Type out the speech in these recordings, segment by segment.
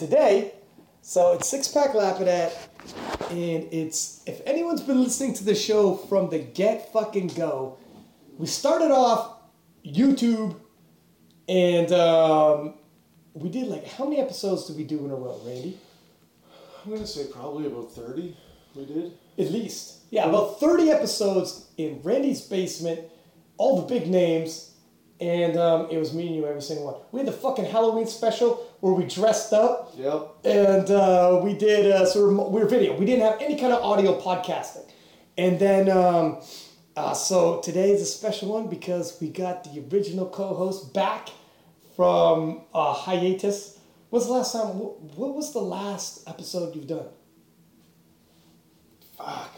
today, so it's Six Pack Lapidat, and it's if anyone's been listening to the show from the get fucking go, we started off YouTube, and um, we did like how many episodes did we do in a row, Randy? I'm gonna say probably about thirty. We did. At least, yeah, about thirty episodes in Randy's basement, all the big names, and um, it was me and you every single one. We had the fucking Halloween special where we dressed up. Yep. and uh, we did uh, so we were, we were video. We didn't have any kind of audio podcasting, and then um, uh, so today is a special one because we got the original co-host back from uh, hiatus. When's the last time? What, what was the last episode you've done? Fuck.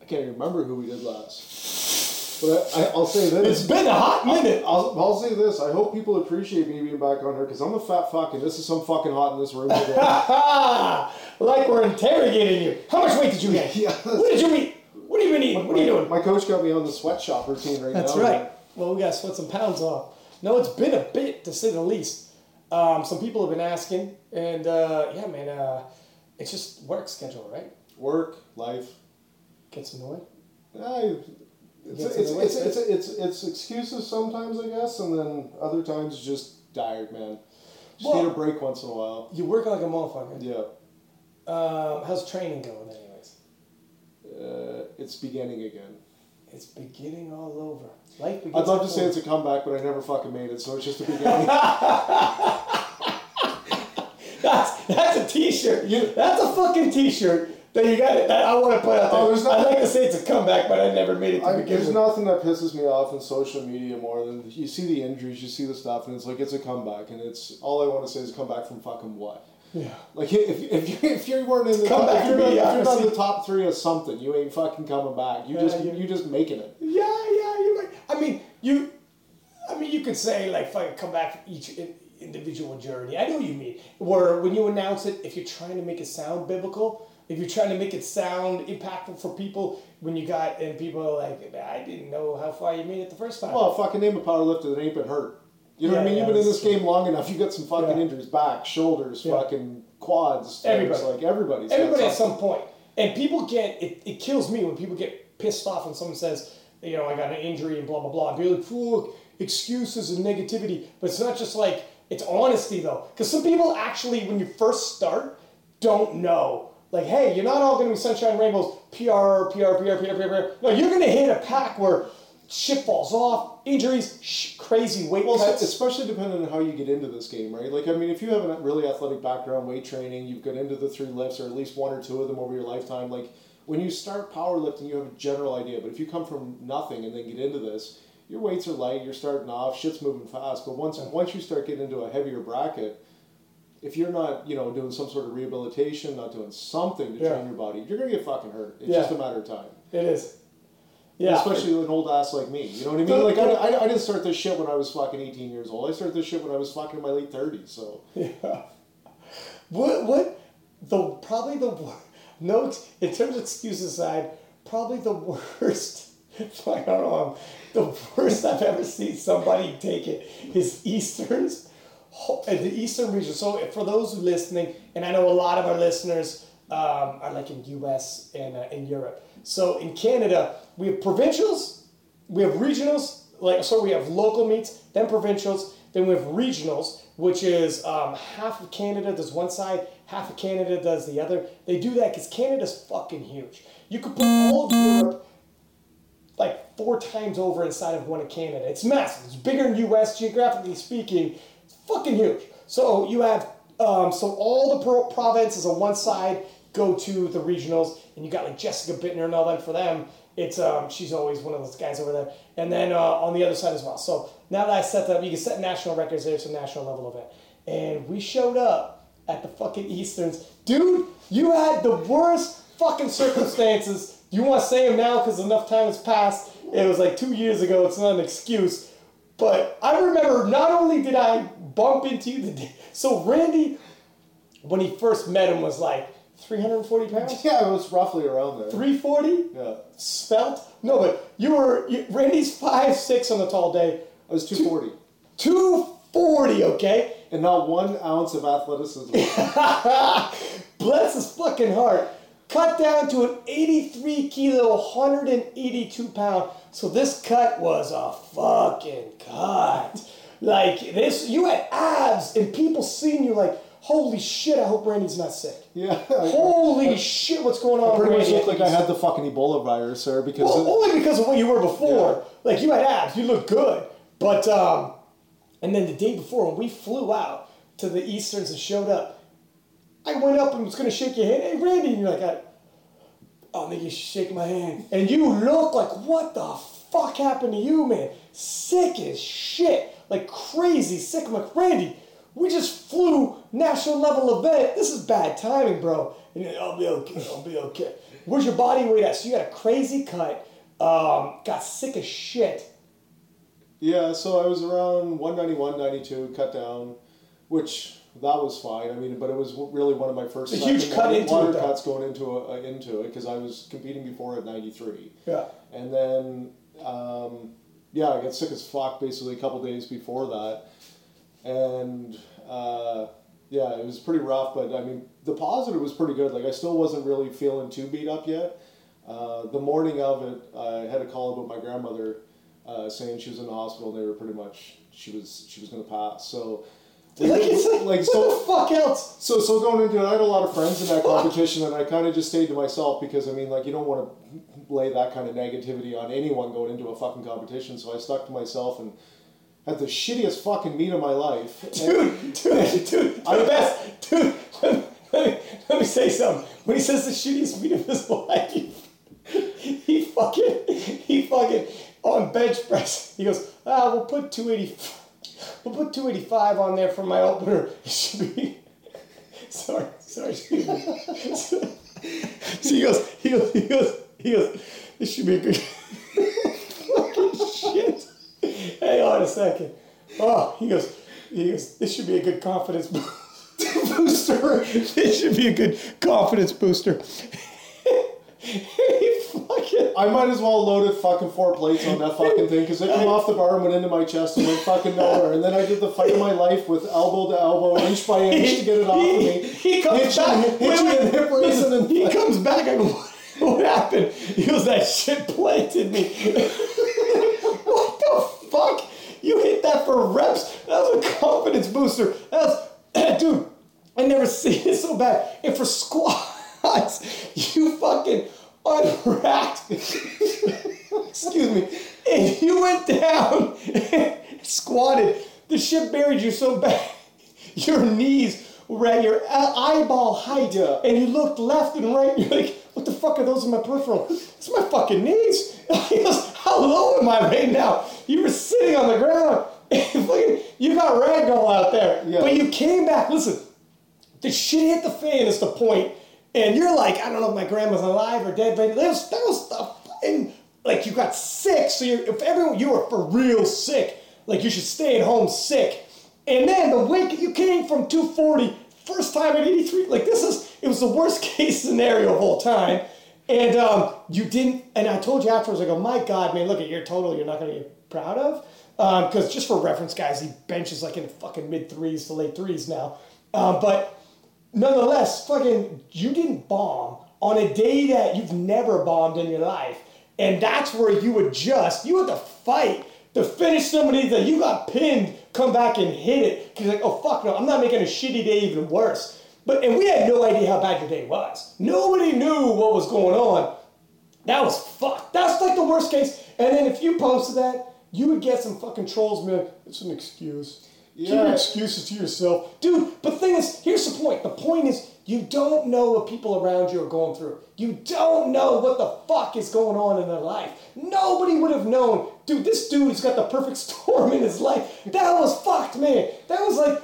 I can't even remember who we did last. But I, I, I'll say this. It's been a hot minute. I'll, I'll say this. I hope people appreciate me being back on here because I'm a fat fuck and this is some fucking hot in this room today. like we're interrogating you. How much weight did you gain? Yeah. What did you eat? What have you been eating? What are you doing? My coach got me on the sweatshop routine right That's now. That's right. Well, we got to sweat some pounds off. No, it's been a bit to say the least. Um, some people have been asking, and uh, yeah, man, uh, it's just work schedule, right? Work, life. Gets annoying. I, it's, it's, in the way, it's, it's, it's, it's excuses sometimes, I guess, and then other times just tired, man. Just Well- need a break once in a while. You work like a motherfucker. Yeah. Um, how's training going, anyways? Uh, it's beginning again. It's beginning all over. Life. I'd love to say it's a comeback, but I never fucking made it, so it's just a beginning. That's that's a T-shirt. You that's a fucking T-shirt that you got. That I want to put out there. Oh, there's I'd like to say it's a comeback, but I never made it to I, begin there's with. nothing that pisses me off in social media more than you see the injuries, you see the stuff, and it's like it's a comeback, and it's all I want to say is come back from fucking what? Yeah. Like if if you, if you weren't in the Come top, back if you're, to not, if you're not in mediocrity. the top three of something, you ain't fucking coming back. You Yeah, just yeah. you just making it. Yeah, yeah, you're right. I mean, you, I mean, you could say like fucking come back from each in, individual journey. I know what you mean. Where when you announce it, if you're trying to make it sound biblical, if you're trying to make it sound impactful for people, when you got and people are like, I didn't know how far you made it the first time. Well, fucking name a power lifter that ain't been hurt. You know what I mean? yeah, You've been in this game long enough. You got some fucking Yeah. injuries, back, shoulders, Yeah. fucking quads. Everybody. It's like everybody's. Everybody at some point. And people get it, it kills me when people get pissed off when someone says, you know, I got an injury and blah blah blah. And be like, fuck, excuses and negativity. But it's not just like it's honesty though. Because some people actually when you first start don't know. Like, hey, you're not all gonna be sunshine rainbows, PR, PR, PR, PR, PR, PR. No, you're gonna hit a pack where shit falls off, injuries, sh- crazy weight Well, cuts. especially depending on how you get into this game, right? Like, I mean, if you have a really athletic background, weight training, you've got into the three lifts or at least one or two of them over your lifetime. Like, when you start powerlifting, you have a general idea. But if you come from nothing and then get into this, your weights are light, you're starting off, shit's moving fast. But once once you start getting into a heavier bracket, if you're not, you know, doing some sort of rehabilitation, not doing something to Yeah. train your body, you're gonna get fucking hurt. It's Yeah. just a matter of time. it is. Yeah. Especially an old ass like me. You know what I mean? Like, I, I, I didn't start this shit when I was fucking 18 years old. I started this shit when I was fucking in my late 30s. So, Yeah. What what the probably the no in terms of excuses aside, probably the worst. I don't know. The worst I've ever seen somebody take it is Easterns, the Eastern region. So for those listening, and I know a lot of our listeners um, are like in U.S. and uh, in Europe. So in Canada, we have provincials, we have regionals, like so we have local meets, then provincials, then we have regionals, which is um, half of Canada does one side, half of Canada does the other. They do that because Canada's fucking huge. You could put all of Europe like four times over inside of one of Canada. It's massive. It's bigger than U.S. geographically speaking. Fucking huge. So you have um, so all the pro- provinces on one side go to the regionals, and you got like Jessica Bittner and all that for them. It's um, she's always one of those guys over there, and then uh, on the other side as well. So now that I set that up, you can set national records there. It's a national level event, and we showed up at the fucking Easterns, dude. You had the worst fucking circumstances. You want to say them now because enough time has passed. It was like two years ago. It's not an excuse. But I remember not only did I bump into you, the day, so Randy, when he first met him, was like 340 pounds? yeah, it was roughly around there. 340? Yeah. Svelte? No, but you were, you, Randy's five six on the tall day. I was 240. 240, okay? and not one ounce of athleticism. Bless his fucking heart. Cut down to an 83 kilo, 182 pound. So this cut was a fucking cut. Like this, you had abs, and people seeing you like, holy shit! I hope Randy's not sick. yeah. Holy shit! What's going on? I pretty much looked like I had the fucking Ebola virus, sir, because Well, only because of what you were before. Yeah. Like you had abs, you looked good. But um, and then the day before when we flew out to the Easterns and showed up, I went up and was gonna shake your hand. Hey Randy, and you're like, I, oh nigga, you shake my hand. And you look like what the fuck happened to you, man? Sick as shit. Like crazy sick. I'm like, Randy, we just flew national level event. This is bad timing, bro. And like, I'll be okay, I'll be okay. Where's your body weight at? So you got a crazy cut, um, got sick as shit. Yeah, so I was around 191, 92, cut down, which that was fine. I mean, but it was really one of my first It's a huge cut into water it, cuts going into a, into it because I was competing before at 93. Yeah. And then, um, yeah, I got sick as fuck basically a couple days before that. And uh, yeah, it was pretty rough, but I mean, the positive was pretty good. Like, I still wasn't really feeling too beat up yet. Uh, the morning of it, I had a call about my grandmother uh, saying she was in the hospital and they were pretty much, she was, she was going to pass. So, Like it's like, like what so, the fuck else? so, so going into it, I had a lot of friends in that competition, and I kind of just stayed to myself because I mean, like, you don't want to lay that kind of negativity on anyone going into a fucking competition. So I stuck to myself and had the shittiest fucking meet of my life. And- Dude, dude, dude, the best, dude. Let me, let, me, let me say something. When he says the shittiest meat of his life, he fucking, he fucking on bench press. He goes, ah, we'll put two eighty, we'll put two eighty five on there for my opener. It should be. Sorry, sorry. excuse me. so he goes, he goes, he goes, he goes. This should be a good. fucking shit. Hang on a second. Oh, he goes, he goes, this should be a good confidence booster. This should be a good confidence booster. he fucking. I might as well loaded fucking four plates on that fucking thing because it came off the bar and went into my chest and went fucking nowhere. And then I did the fight of my life with elbow to elbow, inch by inch to get it off of me. he comes back. hit wait, wait, in hip raise and then- he comes back. I go, what, happened? He goes, that shit planted me. what the fuck? You hit that for reps? That was a confidence booster. That was, dude. I never seen it so bad. And for squats, you fucking unracked. Excuse me. And you went down, and squatted. The shit buried you so bad. Your knees were at your eyeball height. And you looked left and right. And you're like, what the fuck are those in my peripheral? It's my fucking knees. He goes, how low am I right now? You were sitting on the ground. You got ragdoll out there. Yeah. But you came back. Listen, the shit hit the fan is the point. And you're like, I don't know if my grandma's alive or dead, but that was, that was the fucking, like you got sick. So you're if everyone, you were for real sick. Like you should stay at home sick. And then the weight, you came from 240, first time at 83. Like this is, it was the worst case scenario of all time. And um, you didn't, and I told you afterwards, I go, my God, man, look at your total you're not going to be proud of. Because just for reference, guys, he benches like in the fucking mid threes to late threes now. Um, but nonetheless, fucking, you didn't bomb on a day that you've never bombed in your life. And that's where you adjust. You had to fight to finish somebody that you got pinned, come back and hit it. Because like, oh fuck no, I'm not making a shitty day even worse. But and we had no idea how bad your day was. Nobody knew what was going on. That was fucked. That's like the worst case. And then if you posted that, you would get some fucking trolls, man. It's an excuse. Yeah. Keep your excuses to yourself. Dude, but the thing is, here's the point. The point is, you don't know what people around you are going through. You don't know what the fuck is going on in their life. Nobody would have known. Dude, this dude's got the perfect storm in his life. That was fucked, man. That was like,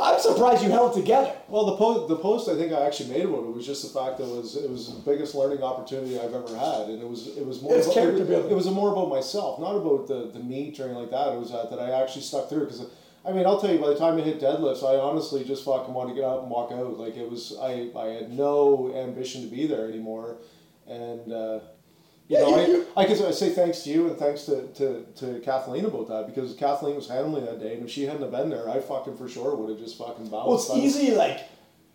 I'm surprised you held together. Well, the post, the post I think I actually made about it was just the fact that it was it was the biggest learning opportunity I've ever had, and it was it was more It's about, character it, building. it was more about myself, not about the the meat or anything like that. It was that, that I actually stuck through because. I mean, I'll tell you. By the time I hit deadlifts, I honestly just fucking wanted to get up and walk out. Like it was, I, I had no ambition to be there anymore, and uh, You know, you- I, I can say thanks to you and thanks to, to, to Kathleen about that because Kathleen was handling that day, and if she hadn't have been there, I fucking for sure would have just fucking bounced. Well, it's easy, like,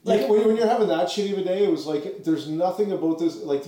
like when, when you're having that shitty of a day, it was like there's nothing about this. Like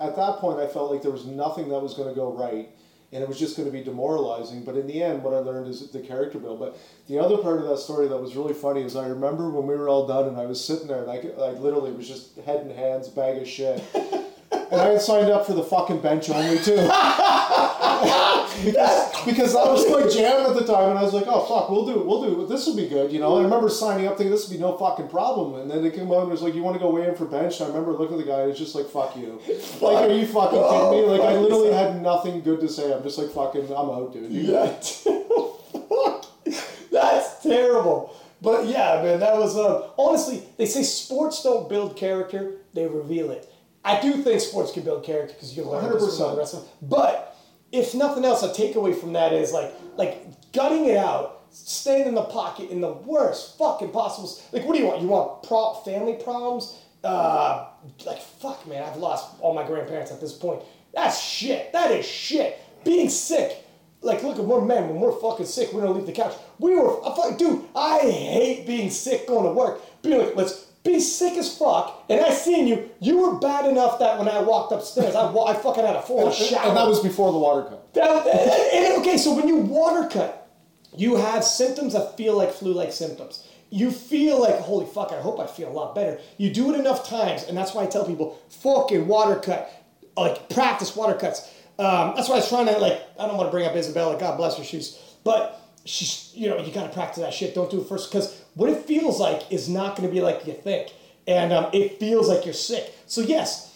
at that point, I felt like there was nothing that was going to go right, and it was just going to be demoralizing. But in the end, what I learned is the character build. But the other part of that story that was really funny is I remember when we were all done, and I was sitting there, and I, I literally was just head and hands, bag of shit. And I had signed up for the fucking bench only too. because, because that was my jam at the time, and I was like, "Oh fuck, we'll do it. We'll do it. This will be good." You know. And I remember signing up thinking this would be no fucking problem, and then they came on and was like, "You want to go weigh in for bench?" And I remember looking at the guy, and it's just like, "Fuck you." Like, are you fucking kidding me? Like, I literally had nothing good to say. I'm just like, "Fucking, I'm out, dude." Yeah. That's terrible. But yeah, man, that was uh, honestly. They say sports don't build character; they reveal it. I do think sports can build character because you learn this from 100%. the rest of it. But if nothing else, a takeaway from that is like like gutting it out, staying in the pocket in the worst fucking possible. Like, what do you want? You want pro- family problems? Uh, like fuck, man, I've lost all my grandparents at this point. That's shit. That is shit. Being sick. Like, look at we're men. When we're fucking sick, we don't leave the couch. We were, I fuck, dude. I hate being sick going to work. Being like, let's be sick as fuck. And I seen you. You were bad enough that when I walked upstairs, I, wa- I fucking had a full shower. And that was before the water cut. That- and- okay, so when you water cut, you have symptoms that feel like flu-like symptoms. You feel like, holy fuck, I hope I feel a lot better. You do it enough times, and that's why I tell people, fucking water cut, like practice water cuts. Um, that's why I was trying to like, I don't want to bring up Isabella, God bless her, she's, but she's, you know, you gotta practice that shit. Don't do it first, because what it feels like is not gonna be like you think, and um, it feels like you're sick. So yes,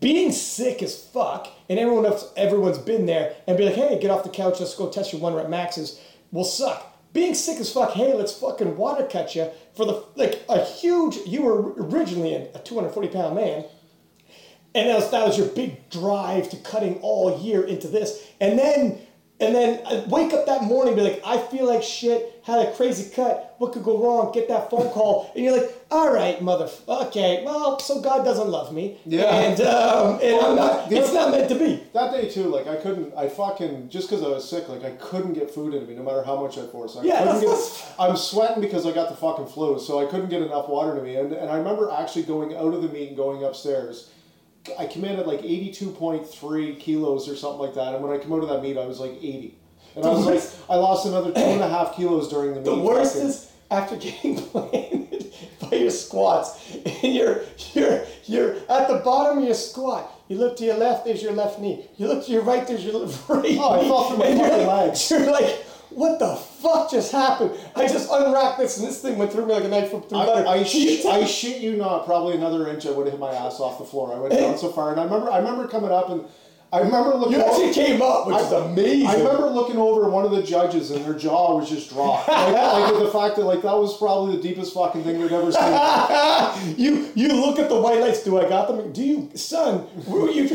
being sick as fuck, and everyone else, everyone's been there, and be like, hey, get off the couch, let's go test your one rep maxes, will suck. Being sick as fuck, hey, let's fucking water cut you for the like a huge. You were originally a, a 240 pound man, and that was, that was your big drive to cutting all year into this, and then and then uh, wake up that morning, be like, I feel like shit, had a crazy cut, what could go wrong? Get that phone call, and you're like, all right, mother, okay, well, so God doesn't love me, Yeah. and um, and I'm not, it's not meant to be. That day too, like I couldn't, I fucking just because I was sick, like I couldn't get food into me no matter how much I forced. I Yeah, couldn't that's- get. I'm sweating because I got the fucking flu, so I couldn't get enough water to me. And and I remember actually going out of the meet and going upstairs. I came in at like eighty two point three kilos or something like that, and when I come out of that meet, I was like eighty. And I The was like, I lost another two and a half kilos during the meet. The worst is after getting planted by your squats, and you're you're you're at the bottom of your squat. You look to your left, there's your left knee. You look to your right, there's your right Oh, I knee. fell through my fucking legs. You're like, what the fuck just happened? I just unwrapped this, and this thing went through me like a knife through butter. I, I, sh- I shit you not, probably another inch I would have hit my ass off the floor. I went down so far, and I remember I remember coming up and I remember looking. you over- came up, which is amazing. I remember looking over at one of the judges, and their jaw was just dropped. Like, like the fact that like that was probably the deepest fucking thing they'd ever seen. you you look at the white lights. Do I got them? Do you, son? Where were you?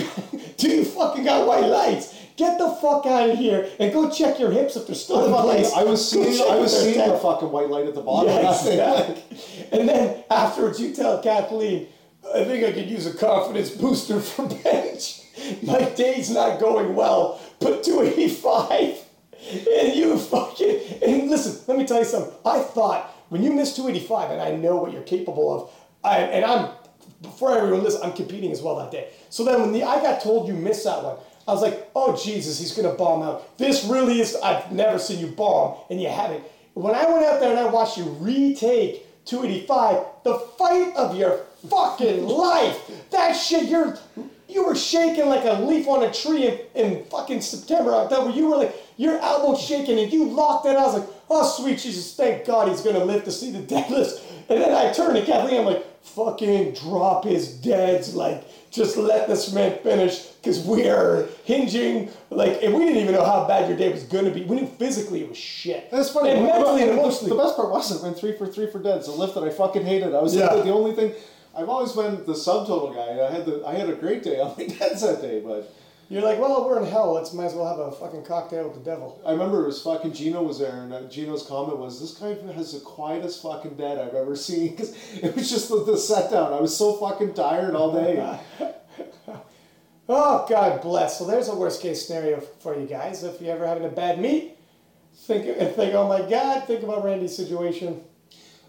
Do you fucking got white lights? Get the fuck out of here and go check your hips if they're still in place. I was seeing I was seeing the fucking white light at the bottom. Yeah, of that thing. exactly. And then afterwards, you tell Kathleen, I think I could use a confidence booster for bench. My day's not going well, but 285. And you fucking. And listen, let me tell you something. I thought when you miss 285, and I know what you're capable of, I, and I'm, before everyone listen, I'm competing as well that day. So then when the, I got told you missed that one, I was like, oh Jesus, he's gonna bomb out. This really is, I've never seen you bomb, and you haven't. When I went out there and I watched you retake 285, the fight of your fucking life. That shit, you're you were shaking like a leaf on a tree in, in fucking September, October. You were like your elbow shaking and you locked it. I was like, oh sweet Jesus, thank God he's gonna live to see the deadlifts. And then I turned to Kathleen, I'm like, fucking drop his deads, like just let this man finish, because we are hinging. Like, and we didn't even know how bad your day was gonna be. We knew physically it was shit. That's funny. And mentally and emotionally. The best part wasn't went three for three for dead. It's a lift that I fucking hated. I was Yeah. the only thing. I've always been the subtotal guy. I had the I had a great day on my deads that day, but You're like, well, we're in hell. Let's might as well have a fucking cocktail with the devil. I remember it was fucking Gino was there, and uh, Gino's comment was, "This guy has the quietest fucking dead I've ever seen." Because it was just the, the set down. I was so fucking tired all day. Oh, God bless. So there's a worst case scenario for you guys. If you're ever having a bad meet, think, think oh my God, think about Randy's situation.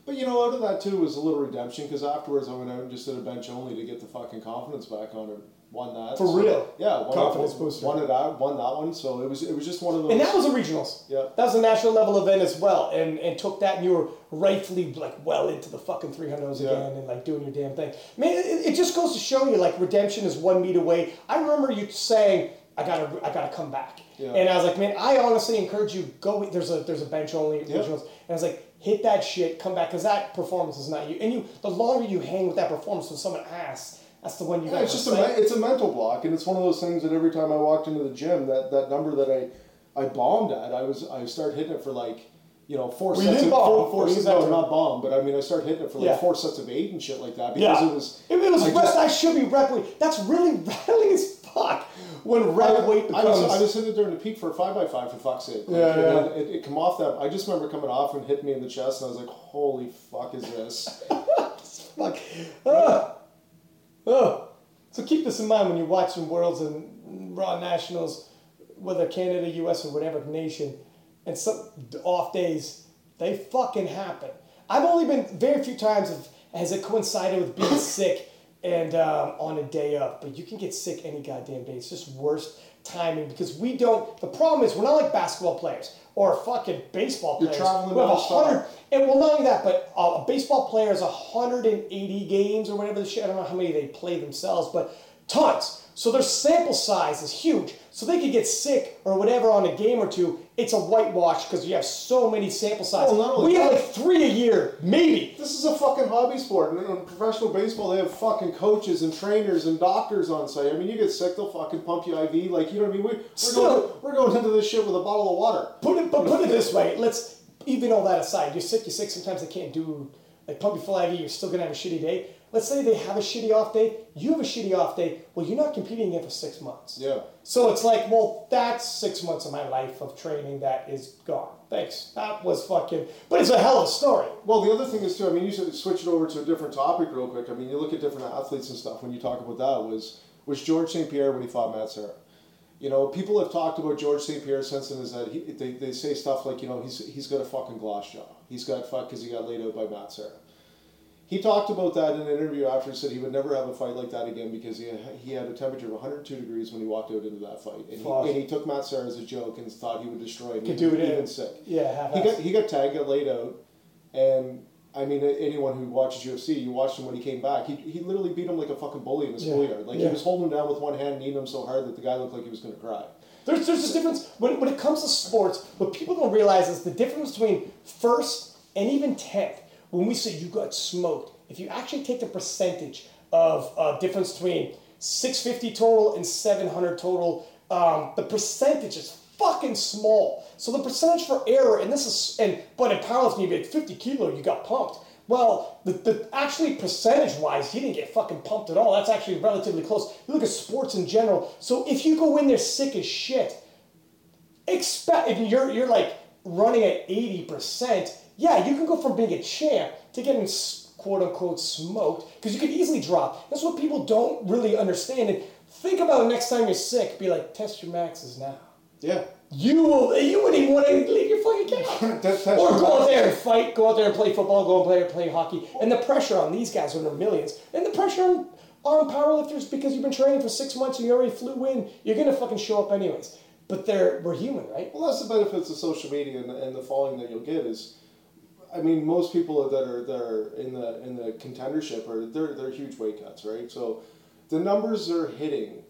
But you know, out of that too was a little redemption because afterwards I went out and just did a bench only to get the fucking confidence back on it. Won that For real? Yeah, won Confidence that, booster. Won it out, won that one. So it was it was just one of those. And that was a regionals. Yeah. That was a national level event as well. And and took that and you were rightfully like well into the fucking 300s Yeah. again and like doing your damn thing. Man, it, it just goes to show you like redemption is one meet away. I remember you saying, I gotta I gotta come back. Yeah. And I was like, man, I honestly encourage you, go there's a there's a bench only Yeah. regionals. And I was like, hit that shit, come back, because that performance is not you. And you the longer you hang with that performance when someone asks, that's the one you Yeah, gotta it's just a it's a mental block, and it's one of those things that every time I walked into the gym, that, that number that I I bombed at, I was I started hitting it for like you know four sets of bomb. four, four sets, no not bomb, but I mean I started hitting it for like Yeah. four sets of eight and shit like that because Yeah. it was If it was I rep, just- I should be rep weight. That's really rattling as fuck when rep weight I becomes. was, I was hitting it during the peak for a five by five for fuck's sake. Like, Yeah, yeah. It, it come off that. I just remember coming off and hit me in the chest, and I was like, "Holy fuck, is this?" Fuck. Ah. Ah. So keep this in mind when you're watching Worlds and Raw Nationals, whether Canada, US, or whatever nation, and some off days, they fucking happen. I've only been very few times have, has it coincided with being sick and um, on a day of, but you can get sick any goddamn day. It's just worst timing because we don't. The problem is we're not like basketball players or fucking baseball You're players. traveling we have a hundred and well, not only that, but uh, a baseball player has 180 games or whatever the shit. I don't know how many they play themselves, but tons. So their sample size is huge. So they could get sick or whatever on a game or two. It's a whitewash because you have so many sample sizes. Well, not only we have like three a year, maybe. This is a fucking hobby sport. And in professional baseball, they have fucking coaches and trainers and doctors on site. I mean, you get sick, they'll fucking pump you IV. Like, you know what I mean? We, we're, Still- going, we're going into this shit with a bottle of water. Put it, but put it this way. Let's even all that aside. You're sick. You're sick. Sometimes they can't do like pump you full IV. You're still gonna have a shitty day. Let's say they have a shitty off day. You have a shitty off day. Well, you're not competing again for six months. Yeah. So it's like, well, that's six months of my life of training that is gone. Thanks. That was fucking. But it's a hell of a story. Well, the other thing is too. I mean, you should switch it over to a different topic real quick. I mean, you look at different athletes and stuff. When you talk about that, was was Georges St-Pierre when he fought Matt Serra. You know, people have talked about Georges St-Pierre since then. Is that he, they, they say stuff like, you know, he's he's got a fucking gloss jaw. He's got fuck because he got laid out by Matt Serra. He talked about that in an interview after. He said he would never have a fight like that again because he he had a temperature of 102 degrees when he walked out into that fight, and he, and he took Matt Serra as a joke and thought he would destroy him. Could do it in- even sick Yeah, he got he got tagged, got laid out, and I mean anyone who watches UFC, you watched him when he came back. He, he literally beat him like a fucking bully in the Yeah. schoolyard. Like Yeah. he was holding him down with one hand, kneeing him so hard that the guy looked like he was going to cry. There's, there's a difference when, when it comes to sports. What people don't realize is the difference between first and even tenth. When we say you got smoked, if you actually take the percentage of uh, difference between 650 total and 700 total, um, the percentage is fucking small. So the percentage for error, and this is, and but in powerlifting, you get 50 kilo, you got pumped. Well, the, the actually percentage wise, he didn't get fucking pumped at all. That's actually relatively close. You look at sports in general. So if you go in there sick as shit, expect if you're you're like running at eighty percent, yeah, you can go from being a champ to getting quote unquote smoked because you could easily drop. That's what people don't really understand. And think about next time you're sick, be like, test your maxes now. Yeah. You will. You wouldn't even want to leave your fucking couch. That's or go out there and fight. Go out there and play football. Go and play play hockey. And the pressure on these guys when they're millions, and the pressure on on powerlifters because you've been training for six months and you already flew in. You're gonna fucking show up anyways. But they're we're human, right? Well, that's the benefits of social media and, and the following that you'll get is, I mean, most people that are that are in the in the contendership are they're they're huge weight cuts, right? So, the numbers they're hitting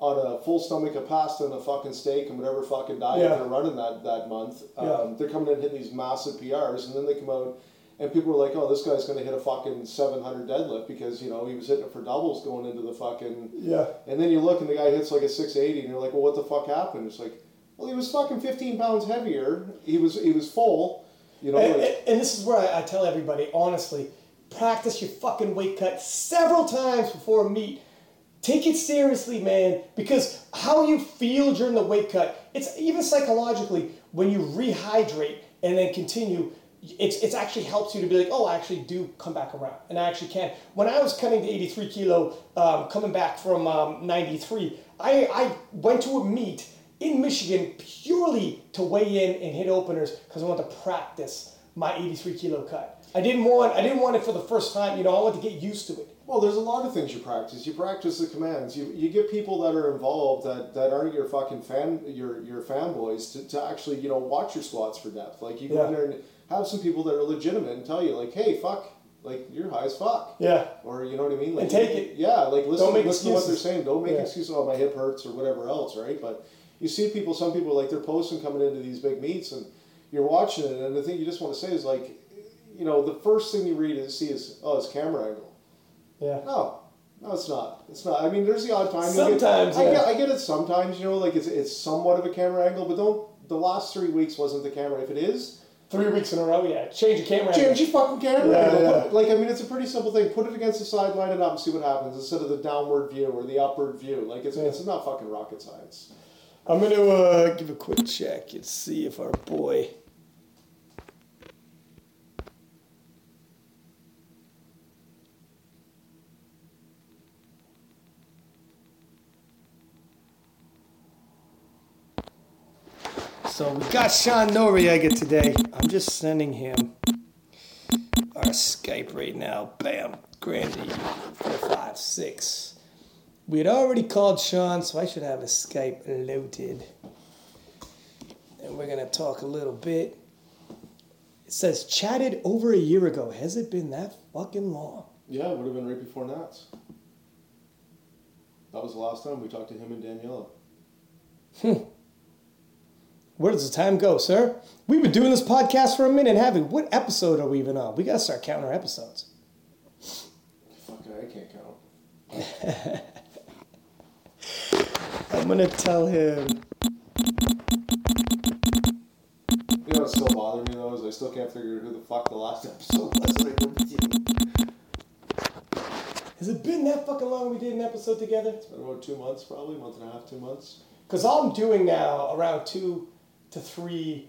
on a full stomach of pasta and a fucking steak and whatever fucking diet Yeah. they're running that that month. Um, Yeah. They're coming in and hitting these massive PRs, and then they come out. And people are like, "Oh, this guy's going to hit a fucking 700 deadlift because you know he was hitting it for doubles going into the fucking Yeah. and then you look and the guy hits like a 680 and you're like, well, what the fuck happened? It's like, well, he was fucking 15 pounds heavier. He was he was full. You know, And, like, and, this is where I, I tell everybody honestly, practice your fucking weight cut several times before a meet. Take it seriously, man, because how you feel during the weight cut, it's even psychologically when you rehydrate and then continue. it's it's actually helps you to be like, oh, I actually do come back around, and I actually can. When I was cutting to 83 kilo, um, coming back from um, 93, I I went to a meet in Michigan purely to weigh in and hit openers because I wanted to practice my 83 kilo cut. I didn't want I didn't want it for the first time. You know, I wanted to get used to it. Well, there's a lot of things you practice. You practice the commands. You, you get people that are involved that, that aren't your fucking fan your your fanboys to, to actually you know watch your squats for depth. Like you go in there and have some people that are legitimate and tell you like, hey, fuck, like you're high as fuck. Yeah. Or you know what I mean? Like And take it. Yeah, like listen, Don't make listen to what they're saying. Don't make Yeah. excuses. Oh, my hip hurts or whatever else, right? But you see people. Some people like they're posting coming into these big meets, and you're watching it, and the thing you just want to say is like, you know, the first thing you read and see is oh, it's camera angle. Yeah. No, no, it's not. It's not. I mean, there's the odd time. Sometimes, get, I get, I get it sometimes. You know, like it's it's somewhat of a camera angle, but don't. The last three weeks wasn't the camera. If it is, Three weeks in a row, yeah. Change your camera. change your fucking camera. Yeah, yeah. Put- Like I mean, it's a pretty simple thing. Put it against the side, line it up, and see what happens instead of the downward view or the upward view. Like it's Yeah. it's not fucking rocket science. I'm gonna uh, give a quick check and see if our boy. So we got Sean Noriega today. I'm just sending him our Skype right now. Bam, Grandy, four five six. We had already called Sean, so I should have his Skype loaded. And we're going to talk a little bit. It says chatted over a year ago. Has it been that fucking long? Yeah, it would have been right before Nats. That was the last time we talked to him and Daniela. Hmm. Where does the time go, sir? We've been doing this podcast for a minute, haven't we? What episode are we even on? We got to start counting our episodes. Fuck it, I can't count. I'm to tell him. You know what's still bothering me though is I still can't figure out who the fuck the last episode was that I did with you. Has it been that fucking long we did an episode together? It's been about two months, probably month and a half, two months. Because all I'm doing now, around two to three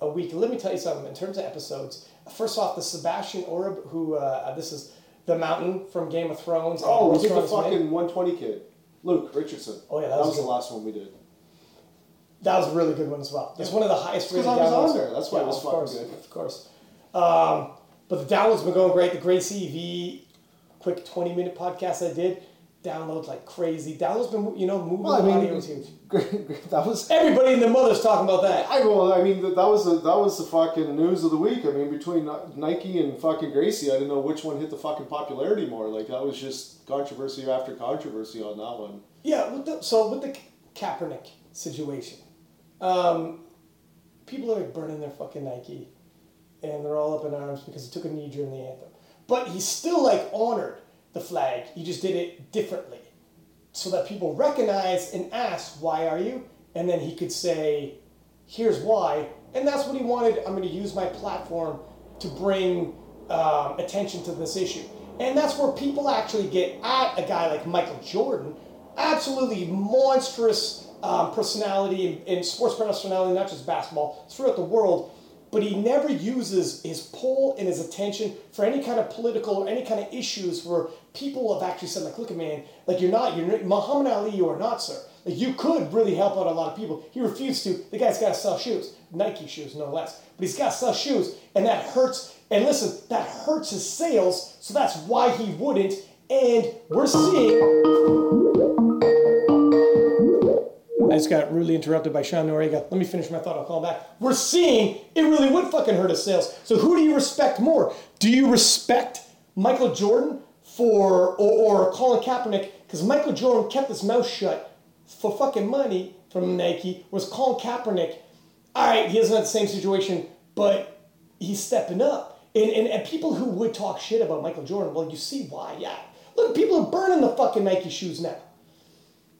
a week. Let me tell you something. In terms of episodes, first off, the Sebastian Oreb, who uh, this is the Mountain from Game of Thrones. Oh, he's the fucking 120 kid, Luke Richardson. Oh, yeah, that that, was was the last one we did. That was a really good one as well. It's one of the highest rated I was downloads. on there. That's why it was of course, good. Of course. Um, but the downloads been going great. The Gracie V quick 20 minute podcast I did download like crazy. Downloads been you know moving Well, I the mean, audio huge. that was. Everybody and their mother's talking about that. I well, I mean, that that was the that was the fucking news of the week. I mean, between Nike and fucking Gracie, I didn't know which one hit the fucking popularity more. Like that was just controversy after controversy on that one. Yeah, with the, so with the Kaepernick situation, um, people are like burning their fucking Nike, and they're all up in arms because he took a knee during the anthem. But he's still like honored the flag. He just did it differently, so that people recognize and ask, "Why are you?" And then he could say, "Here's why." And that's what he wanted. I'm going to use my platform to bring um, attention to this issue. And that's where people actually get at a guy like Michael Jordan, absolutely monstrous um, personality and sports personality, not just basketball, throughout the world. But he never uses his pull and his attention for any kind of political or any kind of issues where people have actually said, like, look at man, like you're not, you're Muhammad Ali, you are not, sir. Like you could really help out a lot of people. He refused to. The guy's got to sell shoes, Nike shoes, no less. But he's got to sell shoes, and that hurts. And listen, that hurts his sales. So that's why he wouldn't. And we're seeing. I just got rudely interrupted by Sean Noriega. Let me finish my thought. I'll call back. We're seeing it really would fucking hurt his sales. So who do you respect more? Do you respect Michael Jordan for or, or Colin Kaepernick? Because Michael Jordan kept his mouth shut for fucking money from Nike. Was Colin Kaepernick? All right, he isn't the same situation, but he's stepping up. And, and, and people who would talk shit about Michael Jordan, well, you see why, yeah. Look, people are burning the fucking Nike shoes now.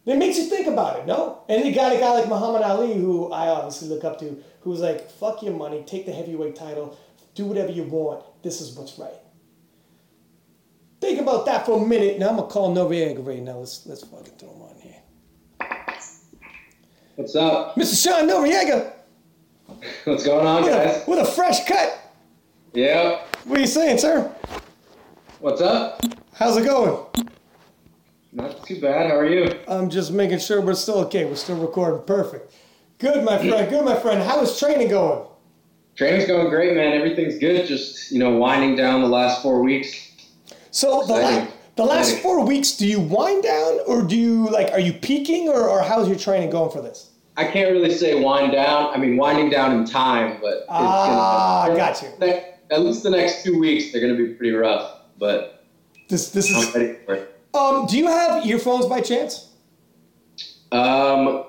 It makes you think about it, no? And you got a guy like Muhammad Ali, who I obviously look up to, who's like, fuck your money, take the heavyweight title, do whatever you want. This is what's right. Think about that for a minute. Now I'm gonna call Noriega right now. Let's let's fucking throw him on here. What's up? Mr. Sean Noriega What's going on, with a, guys? with a fresh cut. Yeah. What are you saying, sir? What's up? How's it going? Not too bad. How are you? I'm just making sure we're still okay. We're still recording. Perfect. Good, my friend. Good, my friend. How is training going? Training's going great, man. Everything's good. Just you know, winding down the last four weeks. So the, la- the last four weeks, do you wind down or do you like? Are you peaking or, or how's your training going for this? I can't really say wind down. I mean, winding down in time, but it's Ah, gonna, got you. At least the next two weeks, they're gonna be pretty rough. But This this is. Ready for it. Um, do you have earphones by chance? Um,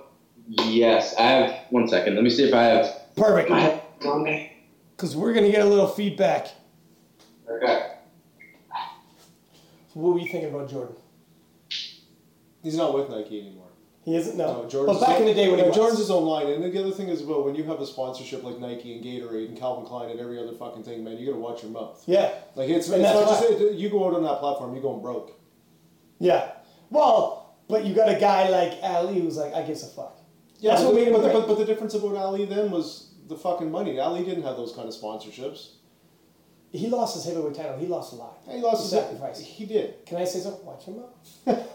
yes, I have. One second. Let me see if I have Perfect. my headphones on me. Because we're gonna get a little feedback. Okay. What were you thinking about Jordan? He's not with Nike anymore. He isn't no. No, but Jordan's back in the day when he yeah, was. Jordan's his own line, and then the other thing is well, when you have a sponsorship like Nike and Gatorade and Calvin Klein and every other fucking thing, man, you gotta watch your mouth. yeah, Like it's, it's not just it, you go out on that platform, you're going broke. Yeah. Well, but you got a guy like Ali who's like, I gives a fuck. Yeah, That's but, what the, made him but, the, great. but, but the difference about Ali then was the fucking money. Ali didn't have those kind of sponsorships. He lost his heavyweight title. He lost a lot. He lost He his sacrificed. He did. Can I say something? Watch your mouth.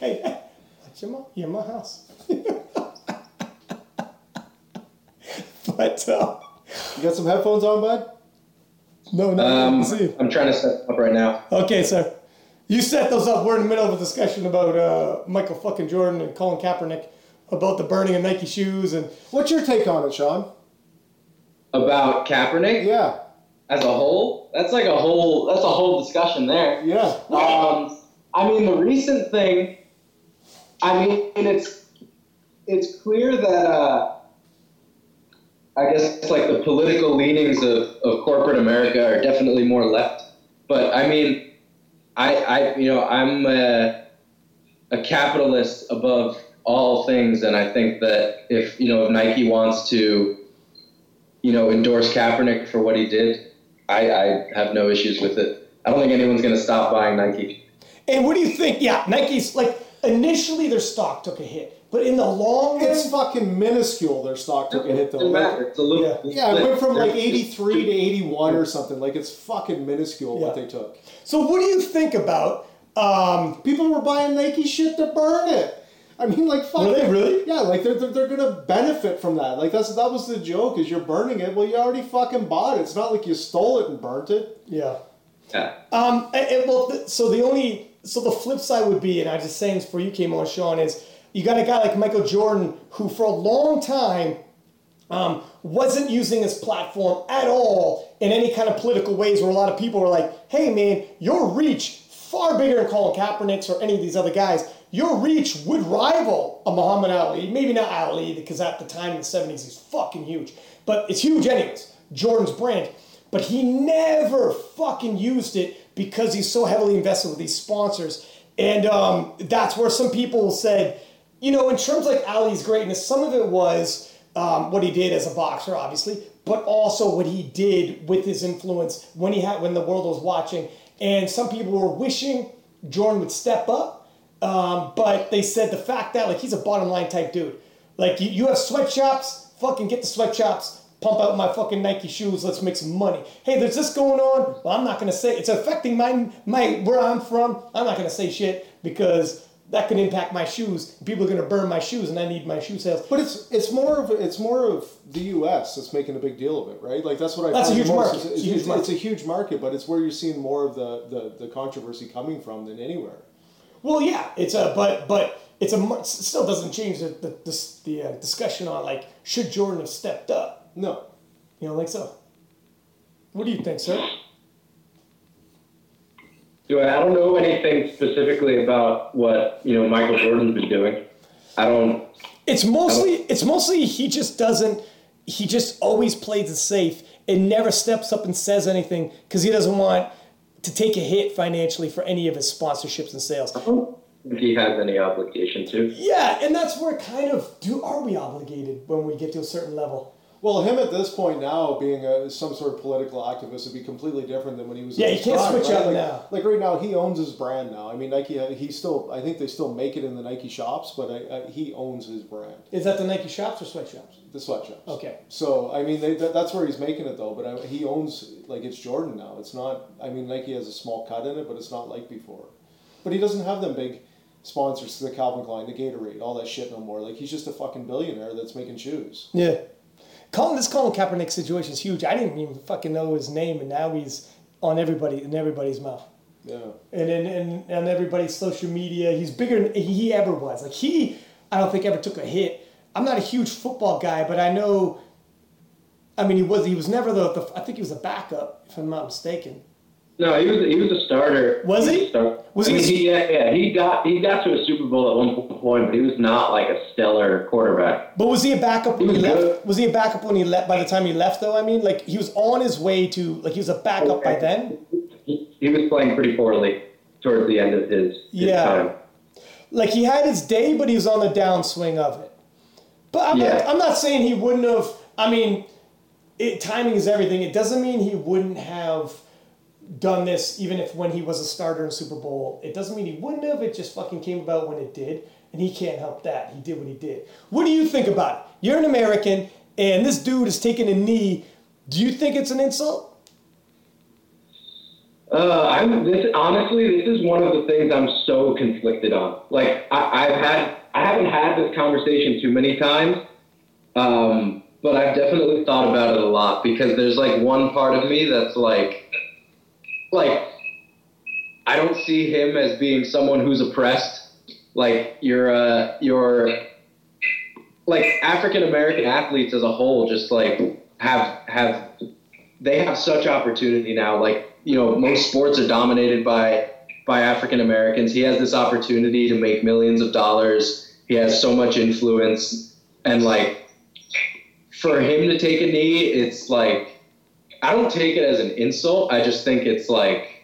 hey, hey, watch your mouth. You're in my house. but uh, You got some headphones on, bud? no, no, Um. I'm trying to set up right now. Okay, sir. You set those up. We're in the middle of a discussion about uh, Michael fucking Jordan and Colin Kaepernick about the burning of Nike shoes and What's your take on it, Sean? About Kaepernick Yeah, as a whole, that's like a whole. That's a whole discussion there. yeah. Um, I mean, the recent thing. I mean, it's it's clear that uh, I guess it's like the political leanings of, of corporate America are definitely more left. But I mean, I I you know I'm a, a capitalist above all things, and I think that if you know if Nike wants to, you know, endorse Kaepernick for what he did, I, I have no issues with it. I don't think anyone's going to stop buying Nike. and what do you think? Yeah, Nike's like initially their stock took a hit, but in the long run, It's fucking minuscule. Their stock took a hit though. Doesn't Like, matter. It's a little. yeah, it went from like 83 to 81 or something. Like it's fucking minuscule what they took. so what do you think about? Um, People were buying Nike shit to burn it. I mean, like, fuck. Were they really? Yeah, like they're, they're, they're gonna benefit from that. Like that's that was the joke is you're burning it. Well, you already fucking bought it. It's not like you stole it and burnt it. yeah. Yeah. Um, and, and, well, th- so the only, so the flip side would be, and I was just saying this before you came on, Sean, is you got a guy like Michael Jordan who, for a long time, um, wasn't using his platform at all in any kind of political ways. Where a lot of people were like, "Hey, man, your reach far bigger than Colin Kaepernick's or any of these other guys. Your reach would rival a Muhammad Ali. Maybe not Ali, because at the time in the '70s he's fucking huge, but it's huge anyways. Jordan's brand." But he never fucking used it because he's so heavily invested with these sponsors. And um, that's where some people said, you know, in terms like Ali's greatness, some of it was um, what he did as a boxer, obviously, but also what he did with his influence when he had when the world was watching. And some people were wishing Jordan would step up, um, but they said the fact that like he's a bottom line type dude. Like you, you have sweatshops, fucking get the sweatshops, pump out my fucking Nike shoes, let's make some money. Hey, there's this going on. Well, I'm not gonna say it's affecting my my where I'm from. I'm not gonna say shit because that could impact my shoes. People are gonna burn my shoes, and I need my shoe sales. But it's it's more of it's more of the U.S. that's making a big deal of it, right? Like that's what I. That's a huge market. It's, It's a huge it's- market. it's a huge market, but it's where you're seeing more of the, the, the controversy coming from than anywhere. Well, yeah, it's a but but it's a it still doesn't change the the, the, the uh, discussion on like should Jordan have stepped up. No, You don't think so? What do you think, sir? Do I, I don't know anything specifically about what you know Michael Jordan's been doing. I don't. It's mostly it's mostly he just doesn't he just always plays it safe and never steps up and says anything because he doesn't want to take a hit financially for any of his sponsorships and sales. I don't think he has any obligation to. Yeah, and that's where kind of do are we obligated when we get to a certain level? Well, him at this point now, being a, some sort of political activist, would be completely different than when he was. Yeah, his can't switch right? up like, now. Like right now, he owns his brand now. I mean, Nike. Uh, he still. I think they still make it in the Nike shops, but I, I, he owns his brand. Is that the Nike shops or sweatshops? The sweatshops. Okay. So I mean, they, that, that's where he's making it though. But I, he owns like it's Jordan now. It's not. I mean, Nike has a small cut in it, but it's not like before. But he doesn't have them big sponsors, the Calvin Klein, the Gatorade, all that shit no more. Like he's just a fucking billionaire that's making shoes. Yeah. Colin, this Colin Kaepernick situation is huge. I didn't even fucking know his name, and now he's on everybody in everybody's mouth. Yeah. and and, and on everybody's social media. He's bigger than he ever was. Like he, I don't think ever took a hit. I'm not a huge football guy, but I know. I mean, he was he was never the, the I think he was a backup, if I'm not mistaken. No, he was he was a starter. Was he? starter. Was I he mean, he? Yeah, yeah. He got he got to a Super Bowl at one point, but he was not like a stellar quarterback. But was he a backup when he He left? good. Was he a backup when he left? By the time he left, though, I mean, like he was on his way to like he was a backup by then. He, was playing pretty poorly towards the end of his, his Yeah. time. like he had his day, but he was on the downswing of it. But I'm, not, I'm not saying he wouldn't have. I mean, it, timing is everything. It doesn't mean he wouldn't have done this, even if when he was a starter in Super Bowl. It doesn't mean he wouldn't have. It just fucking came about when it did, and he can't help that. He did what he did. What do you think about it? You're an American, and this dude is taking a knee. Do you think it's an insult? Uh, I'm this honestly. This is one of the things I'm so conflicted on. Like I, I've had, I haven't had this conversation too many times, um, but I've definitely thought about it a lot because there's like one part of me that's like, like, I don't see him as being someone who's oppressed. Like you're, uh, you're, like African American athletes as a whole, just like have have they have such opportunity now. Like you know, most sports are dominated by by African Americans. He has this opportunity to make millions of dollars. He has so much influence, and like for him to take a knee, it's like I don't take it as an insult. I just think it's like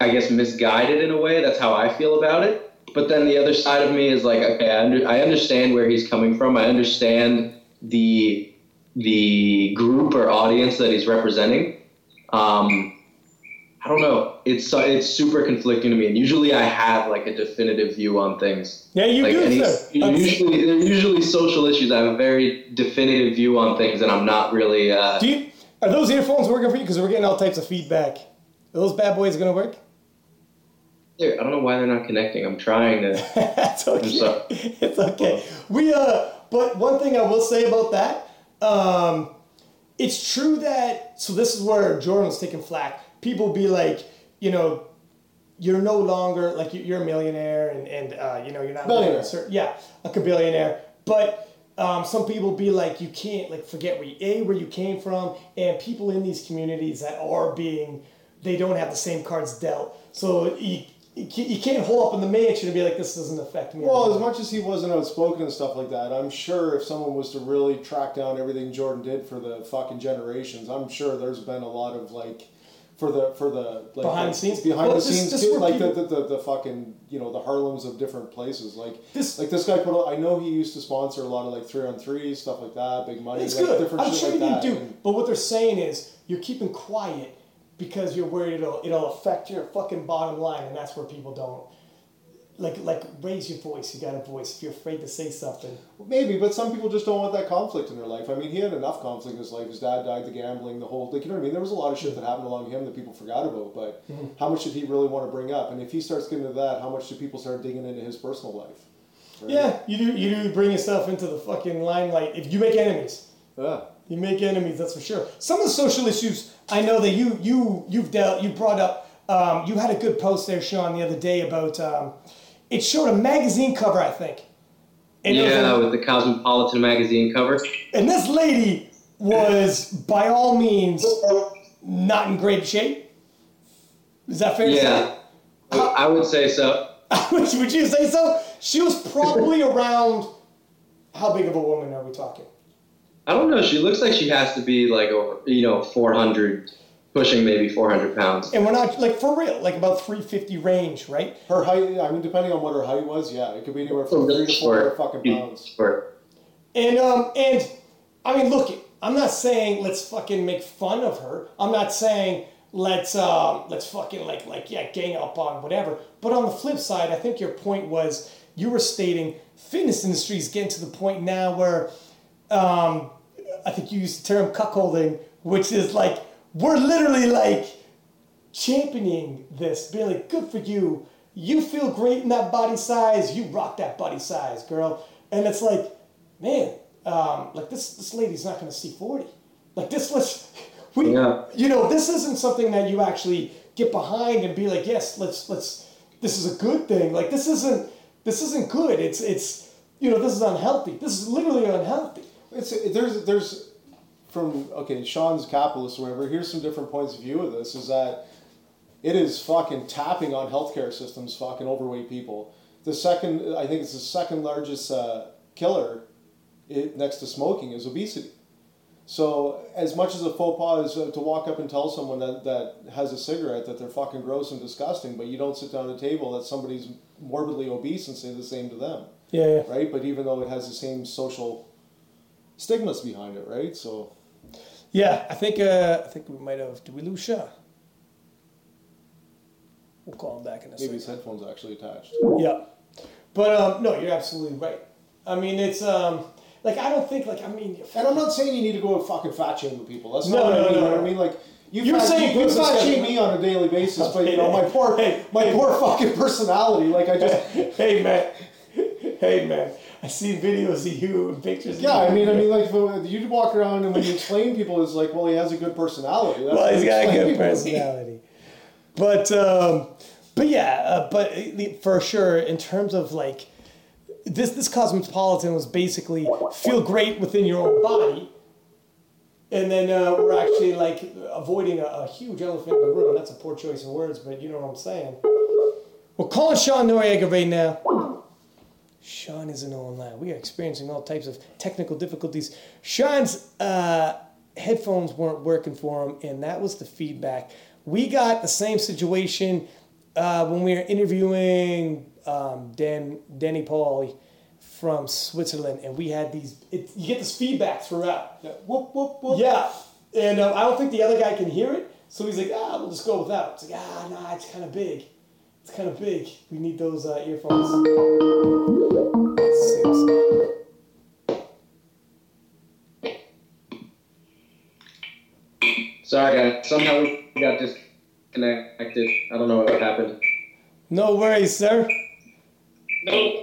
I guess misguided in a way. That's how I feel about it. But then the other side of me is like, okay, I, under, I understand where he's coming from. I understand the the group or audience that he's representing. Um, I don't know. It's uh, it's super conflicting to me, and usually I have like a definitive view on things. Yeah, you like do, any, sir. Usually they're usually social issues. I have a very definitive view on things, and I'm not really. Uh, Do you, are those earphones working for you? Because we're getting all types of feedback. Are those bad boys gonna work? I don't know why they're not connecting. I'm trying to. That's okay. It's okay. We uh, but one thing I will say about that, um, it's true that so this is where Jordan was taking flack. People be like, you know, you're no longer like you- you're a millionaire and and uh, you know you're not Billionaire. certain- yeah, like a billionaire. But um, some people be like, you can't like forget where you, a where you came from, and people in these communities that are being, they don't have the same cards dealt. So you, you you can't hold up in the mansion and be like, this doesn't affect me. Well, as much as he wasn't outspoken and stuff like that, I'm sure if someone was to really track down everything Jordan did for the fucking generations, I'm sure there's been a lot of like for the for the like, Behind the scenes? behind Well, the this- scenes this too, like people- the, the, the the fucking you know the Harlems of different places, like This- like this guy put. out- I know he used to sponsor a lot of like three on three stuff like that, big money, It's like, good. different I'm sure like you that. do. And- But what they're saying is you're keeping quiet because you're worried it'll it'll affect your fucking bottom line, and that's where people don't like like raise your voice. You got a voice. If you're afraid to say something, Maybe, but some people just don't want that conflict in their life. I mean, he had enough conflict in his life. His dad died, the gambling, the whole like you know what I mean. There was a lot of shit that happened along him that people forgot about. But Mm-hmm. how much did he really want to bring up? And if he starts getting into that, how much do people start digging into his personal life? Right? yeah, you do you do bring yourself into the fucking limelight. If you make enemies, Yeah. you make enemies. That's for sure. Some of the social issues I know that you you you've dealt you brought up. Um, you had a good post there, Sean, the other day about. Um, it showed a magazine cover, I think. And yeah, a- with the Cosmopolitan magazine cover. And this lady was, by all means, not in great shape. Is that fair Yeah, I I would say so. Would you say so? She was probably around. How big of a woman are we talking? I don't know. She looks like she has to be like over, you know, 400, pushing maybe 400 pounds. And we're not like for real, like about 350 range, right? Her height. I mean, depending on what her height was, yeah, it could be anywhere from three to four hundred fucking pounds. Or- And um and I mean, look, I'm not saying let's fucking make fun of her. I'm not saying let's um let's fucking like like yeah gang up on whatever. But on the flip side, I think your point was you were stating, fitness industry is getting to the point now where, um, I think you used the term cuckolding, which is like we're literally like championing this, being like, good for you. You feel great in that body size. You rock that body size, girl. And it's like, man, um, like this this lady's not going to see forty. Like this was, we, Yeah. you know, this isn't something that you actually get behind and be like, yes, let's let's. This is a good thing. Like this isn't this isn't good. It's it's you know this is unhealthy. This is literally unhealthy. It's there's there's from okay Sean's capitalist or whatever. Here's some different points of view of this. Is that it is fucking tapping on healthcare systems, fucking overweight people. The second, I think it's the second largest uh, killer, it, next to smoking, is obesity. So as much as a faux pas is uh, to walk up and tell someone that, that has a cigarette that they're fucking gross and disgusting, but you don't sit down at a table that somebody's morbidly obese and say the same to them Yeah, yeah. right? But even though it has the same social stigmas behind it, right? So Yeah, I think uh, I think we might have. Did we lose Shaw? We'll call him back in a maybe second. his headphones are actually attached. Yeah, but um, no, you're absolutely right. I mean, it's um, like I don't think like I mean, And I'm not saying you need to go and fucking fat shame people. That's No, not what no, I mean. no, no. what I mean? Like you You're fat, saying you fat shame shame- me on a daily basis, but you know my poor Hey, my hey. poor fucking personality. Like I just hey man, hey man, I see videos of you and pictures. yeah. of I you. mean, I mean, like if you walk around and when you explain people, it's like, well, he has a good personality. That's well, he's got a good people to me. personality. But um, but yeah, uh, but for sure, in terms of like this, this cosmopolitan was basically feel great within your own body, and then uh, we're actually like avoiding a, a huge elephant in the room. That's a poor choice of words, but you know what I'm saying. We're calling Sean Noriega right now. Sean isn't online. We are experiencing all types of technical difficulties. Sean's uh, headphones weren't working for him, and that was the feedback. We got the same situation uh, when we were interviewing um, Dan Danny Pauli from Switzerland, and we had these. It, you get this feedback throughout. Yeah. Whoop whoop whoop. Yeah, and um, I don't think the other guy can hear it, so he's like, ah, we'll just go without. It's like, ah, nah, it's kind of big. It's kind of big. We need those uh, earphones. Let's see what's- Sorry, guys. Somehow we got disconnected. I don't know what happened. No worries, sir. No.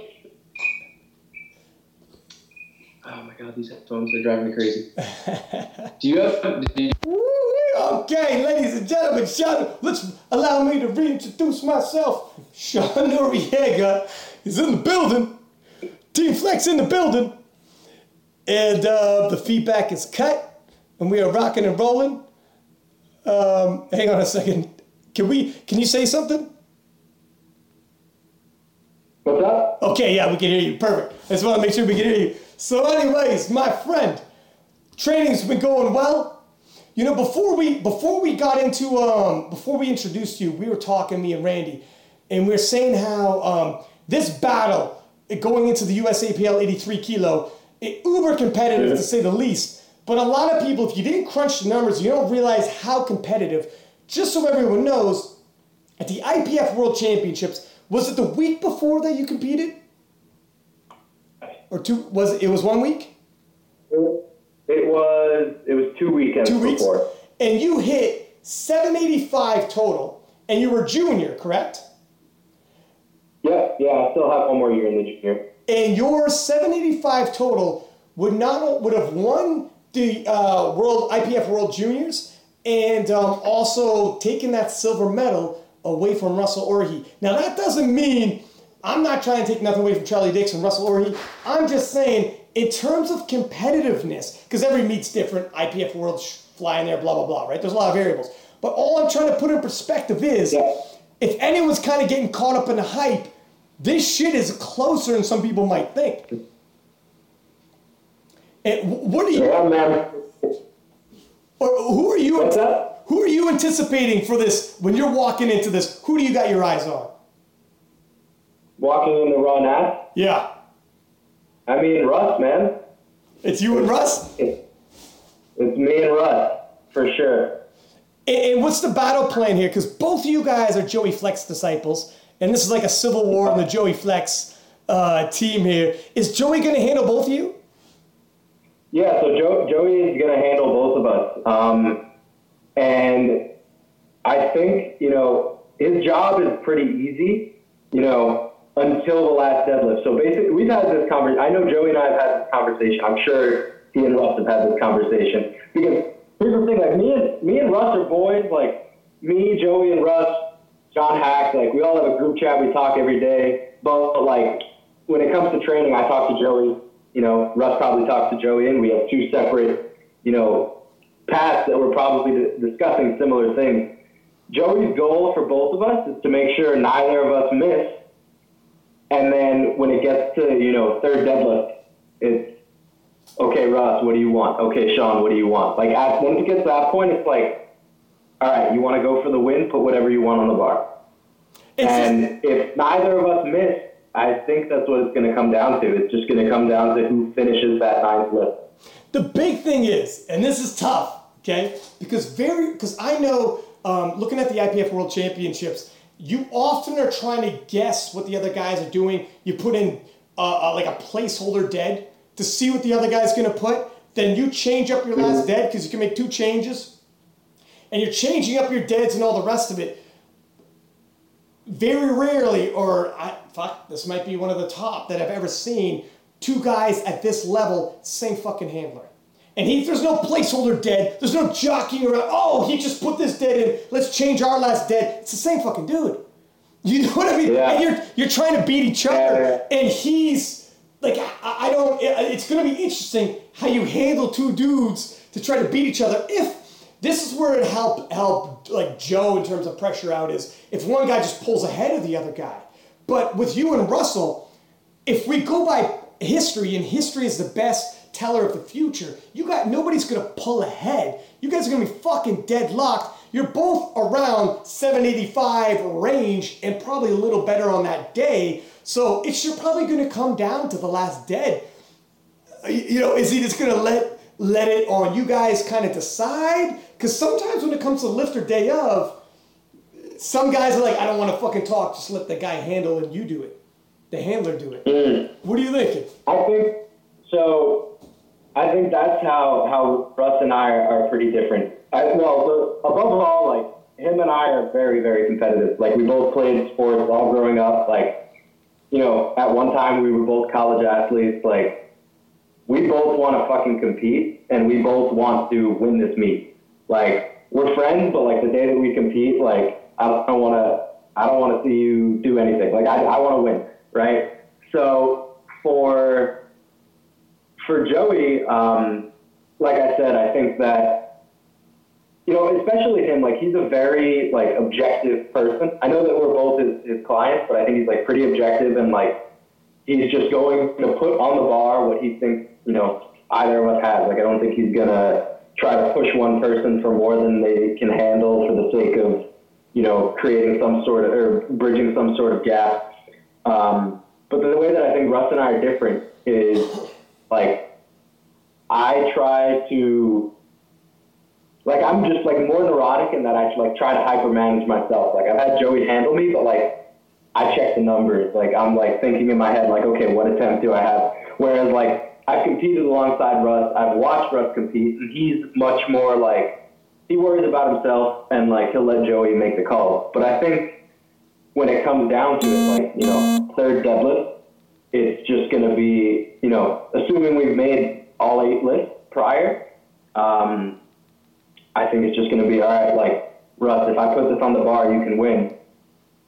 Oh my god, these headphones are driving me crazy. Do you have? Do you, Woo-wee. Okay, ladies and gentlemen, Sean, let's allow me to reintroduce myself. Sean Noriega is in the building. Team Flex in the building. And uh, the feedback is cut, and we are rocking and rolling. Um, hang on a second. Can we? Can you say something? what's up? Okay, yeah, we can hear you. Perfect. I just want to make sure we can hear you. So, anyways, my friend, training's been going well. You know, before we before we got into um before we introduced you, we were talking me and Randy, and we are saying how um this battle going into the USAPL 83 kilo, it uber competitive to say the least. But a lot of people, if you didn't crunch the numbers, you don't realize how competitive. Just so everyone knows, at the IPF World Championships, was it the week before that you competed? Or two? Was it? It was one week. It was it was two weekends Two weeks. before. And you hit 785 total, and you were junior, correct? Yeah, yeah. I still have one more year in the junior. And your 785 total would not would have won the uh, world IPF World Juniors, and um, also taken that silver medal away from Russel Orhii. Now that doesn't mean I'm not trying to take nothing away from Charlie Dix and Russel Orhii. I'm just saying in terms of competitiveness, because every meet's different. IPF World sh- flying there, blah blah blah. Right? There's a lot of variables. But all I'm trying to put in perspective is, Yeah. if anyone's kind of getting caught up in the hype, this shit is closer than some people might think. And what are you? Yeah, man. Or who are you? What's that? Who are you anticipating for this when you're walking into this? Who do you got your eyes on? Walking in the raw nat. Yeah, I mean, Russ, man. it's you and Russ. It's, it's me and Russ for sure. And, and what's the battle plan here? Because both of you guys are Joey Flex disciples, and this is like a civil war in the Joey Flex uh, team here. Is Joey going to handle both of you? Yeah, so Joe, Joey is going to handle both of us. Um, and I think, you know, his job is pretty easy, you know, until the last deadlift. So basically, we've had this conversation. I know Joey and I have had this conversation. I'm sure he and Russ have had this conversation. Because here's the thing, like, me and, me and Russ are boys. Like, me, Joey, and Russ, John Hack, like, we all have a group chat. We talk every day. But, like, when it comes to training, I talk to Joey. You know, Russ probably talks to Joey, and we have two separate, you know, paths that we're probably discussing similar things. Joey's goal for both of us is to make sure neither of us miss. And then when it gets to, you know, third deadlift, it's, okay, Russ, what do you want? Okay, Sean, what do you want? Like, at, once it gets to that point, it's like, all right, you want to go for the win? Put whatever you want on the bar. It's and if neither of us miss, I think that's what it's going to come down to. It's just going to come down to who finishes that ninth lift. The big thing is, and this is tough, okay? Because very, because I know, um, looking at the IPF World Championships, you often are trying to guess what the other guys are doing. You put in uh, uh, like a placeholder dead to see what the other guy's going to put. Then you change up your last dead because you can make two changes, and you're changing up your deads and all the rest of it. Very rarely, or I, fuck, this might be one of the top that I've ever seen. Two guys at this level, same fucking handler. And he, there's no placeholder dead. There's no jockeying around. Oh, he just put this dead in. Let's change our last dead. It's the same fucking dude. You know what I mean? Yeah. And you're you're trying to beat each other, Yeah, and he's like, I, I don't. it- It's gonna be interesting how you handle two dudes to try to beat each other. If this is where it help help like Joe in terms of pressure out is if one guy just pulls ahead of the other guy. But with you and Russell, if we go by history, and history is the best teller of the future, you got nobody's gonna pull ahead. You guys are gonna be fucking deadlocked. You're both around 785 range and probably a little better on that day. So it's you're probably gonna come down to the last dead. Uh, You know, is he just gonna let let it on you guys kind of decide? Because sometimes when it comes to lifter day of, some guys are like, I don't want to fucking talk. Just let the guy handle and you do it. The handler do it. What are you thinking? I think so. I think that's how how Russ and I are, are pretty different. I, well, above all, like him and I are very very competitive. Like we both played sports all growing up. Like you know, at one time we were both college athletes. Like we both want to fucking compete, and we both want to win this meet. Like we're friends, but like the day that we compete, like I don't want to. I don't want to see you do anything. Like I, I want to win, right? So for for Joey, um, like I said, I think that you know, especially him, like he's a very like objective person. I know that we're both his, his clients, but I think he's like pretty objective and like he's just going to put on the bar what he thinks you know either of us has. Like I don't think he's gonna try to push one person for more than they can handle for the sake of you know creating some sort of or bridging some sort of gap. Um, but the way that I think Russ and I are different is like I try to like I'm just like more neurotic in that I like try to hypermanage myself. Like I've had Joey handle me, but like I check the numbers. Like I'm like thinking in my head like, okay, what attempt do I have? Whereas like I've competed alongside Russ, I've watched Russ compete, and he's much more like he worries about himself and like he'll let Joey make the calls. But I think when it comes down to it, like you know, third deadlift, it's just going to be you know, assuming we've made all eight lifts prior. Um, I think it's just going to be all right. Like Russ, if I put this on the bar, you can win,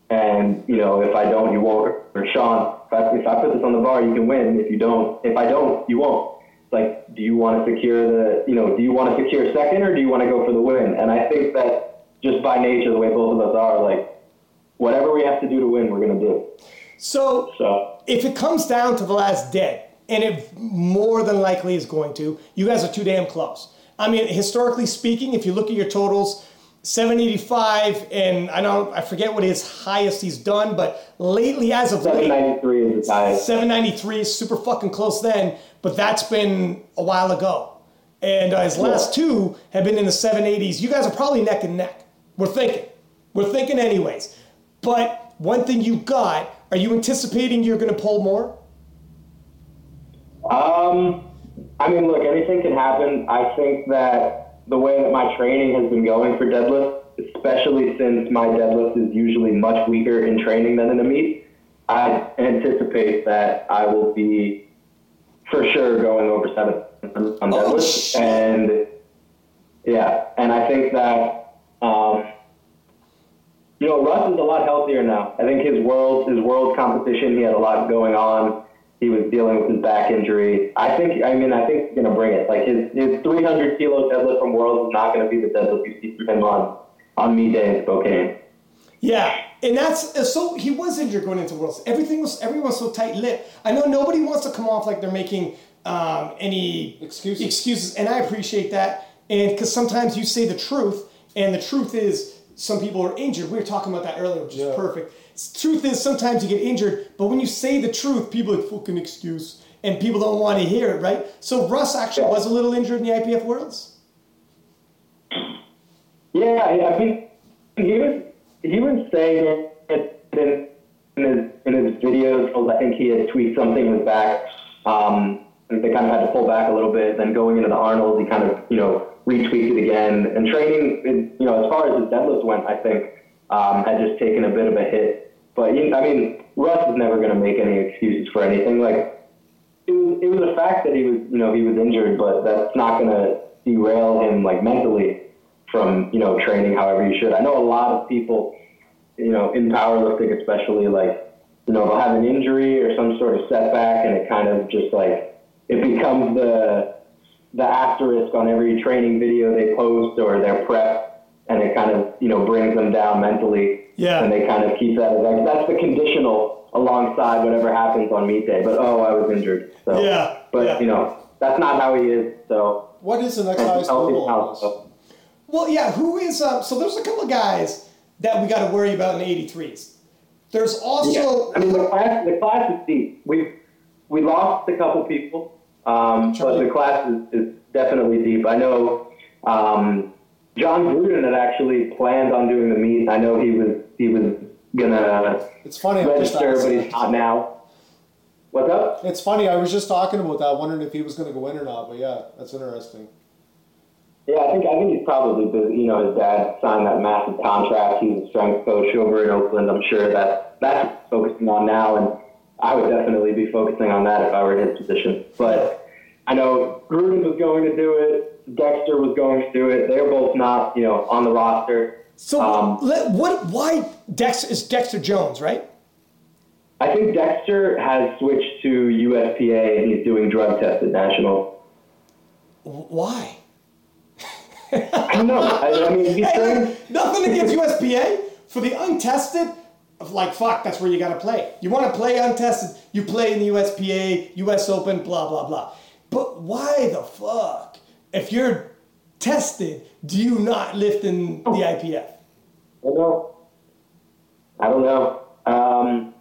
and you know if I don't, you won't. Or Sean, if I, if I put this on the bar, you can win. If you don't, if I don't, you won't. Like, do you want to secure the, you know, do you want to secure second or do you want to go for the win? And I think that just by nature, the way both of us are, like whatever we have to do to win, we're going to do. So So if it comes down to the last dead, and it more than likely is going to, you guys are too damn close. I mean, historically speaking, if you look at your totals, 785, and I know I forget what his highest he's done, but lately, as of late, 793 is his highest. 793 is super fucking close then, but that's been a while ago. And uh, his last two have been in the 780s. You guys are probably neck and neck. We're thinking. We're thinking, anyways. But one thing you got Are you anticipating you're going to pull more? Um, I mean, look, anything can happen. I think that the way that my training has been going for deadlift, especially since my deadlift is usually much weaker in training than in a meet, I anticipate that I will be for sure going over seven on Oh, deadlift. shit. and yeah, and I think that um, you know Russ is a lot healthier now. I think his world his world competition he had a lot going on. He was dealing with his back injury. I think I mean I think he's gonna bring it. Like his his 300 kilo deadlift from Worlds is not gonna be the deadlift you see from him on on me day in Spokane. Yeah, and that's uh, so he was injured going into Worlds. Everything was everyone was so tight lipped. I know nobody wants to come off like they're making um, any Excuses. excuses, and I appreciate that. And because sometimes you say the truth, and the truth is some people are injured. We were talking about that earlier, which is Yeah. perfect. Truth is sometimes you get injured, but when you say the truth, people are like fucking excuse, and people don't want to hear it, right? So Russ actually Yeah. was a little injured in the IPF Worlds. Yeah, I mean, he was he was saying it in, in his in his videos. I think he had tweaked something with back. Um, and they kind of had to pull back a little bit. Then going into the Arnold, he kind of you know retweaked it again. And training, you know, as far as his deadlift went, I think um, had just taken a bit of a hit. But he, I mean, Russ is never going to make any excuses for anything. Like it was, it was a fact that he was, you know, he was injured, but that's not going to derail him like mentally from, you know, training however you should. I know a lot of people, you know, in powerlifting especially, like, you know, they'll have an injury or some sort of setback, and it kind of just like it becomes the the asterisk on every training video they post or their prep, and it kind of you know brings them down mentally. Yeah. And they kind of keep that as like that's the conditional alongside whatever happens on meet day. But oh, I was injured. So, Yeah, But yeah. you know that's not how he is. So What is the next that's highest healthy level? now, on this? so. Well, yeah, who is um, so there's a couple of guys that we got to worry about in the 83s. There's also Yeah. I mean, the class, the class is deep. We we lost a couple people, um, but the class is, is definitely deep. I know um, John Gruden had actually planned on doing the meet. I know he was he was gonna It's funny. I was just register, but he's not now. What's up? It's funny. I was just talking about that, wondering if he was going to go in or not. But yeah, that's interesting. Yeah, I think I think he's probably busy. You know, his dad signed that massive contract. He's a strength coach over in Oakland. I'm sure that that's what he's focusing on now, and I would definitely be focusing on that if I were in his position. But I know Gruden was going to do it. Dexter was going to do it. They're both not, you know, on the roster. so um, let, what? Why Dexter is Dexter Jones, right? I think Dexter has switched to USPA and he's doing drug test at National. Why? I don't know. I, I mean, he's Hey, look, nothing against USPA for the untested. Like fuck, that's where you got to play. You want to play untested, you play in the USPA, US Open, blah blah blah. But why the fuck, if you're tested, do you not lift in the IPF? I don't know. I don't know. Um,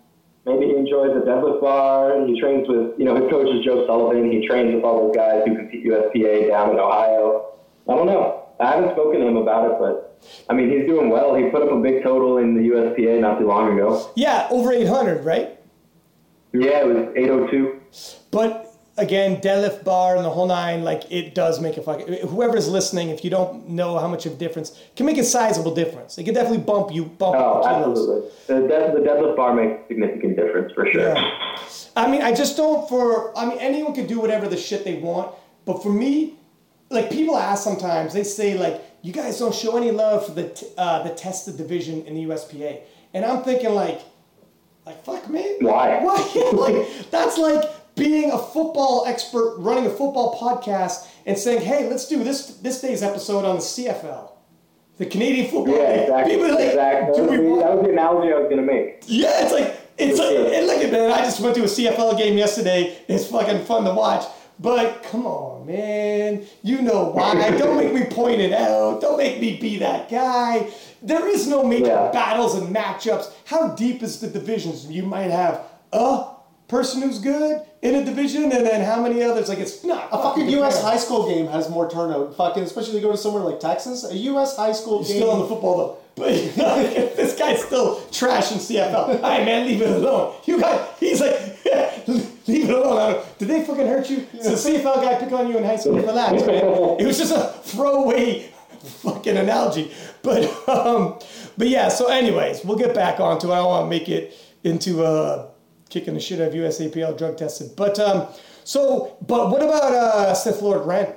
maybe he enjoys the deadlift bar. He trains with, you know, his coach is Joe Sullivan. He trains with all those guys who compete USPA down in Ohio. I don't know. I haven't spoken to him about it, but I mean, he's doing well. He put up a big total in the USPA not too long ago. Yeah, over 800, right? Yeah, it was 802. But again, deadlift bar and the whole nine, like it does make a fucking. Whoever's listening, if you don't know how much of a difference, can make a sizable difference. It can definitely bump you, bump Oh, absolutely. The, dead, the deadlift bar makes significant difference for sure. Yeah. I mean, I just don't for. I mean, anyone could do whatever the shit they want, but for me, like people ask sometimes, they say like, you guys don't show any love for the t- uh, the tested division in the USPA, and I'm thinking like, like fuck me. Why? Why? like that's like being a football expert running a football podcast and saying, hey, let's do this this day's episode on the CFL. The Canadian Football Yeah, exactly. Like, exactly. That, was the, that was the analogy I was going to make. yeah, it's like it's like and look at man. I just went to a CFL game yesterday. It's fucking fun to watch. But come on, man. You know why? Don't make me point it out. Don't make me be that guy. There is no major Yeah. battles and matchups. How deep is the divisions? You might have a person who's good in a division, and then how many others? Like it's not A fucking U.S. high school game has more turnout. Fucking, especially you go to somewhere like Texas. A U.S. high school game. Still on the football though. But you know, this guy's still trashing CFL. All right, man, leave it alone. You got, he's like, leave it alone. I don't- Did they fucking hurt you? So the CFL guy pick on you in high school? Relax, man. It was just a throwaway fucking analogy. But um, but yeah. So, anyways, we'll get back onto. it. I don't want to make it into uh, kicking the shit out of USAPL drug tested. But um, so, but what about uh, Sith Lord Ren?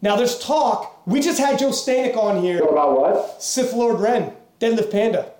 Now there's talk. We just had Joe Stanek on here. What about what? Sith Lord Ren, Deadlift Panda.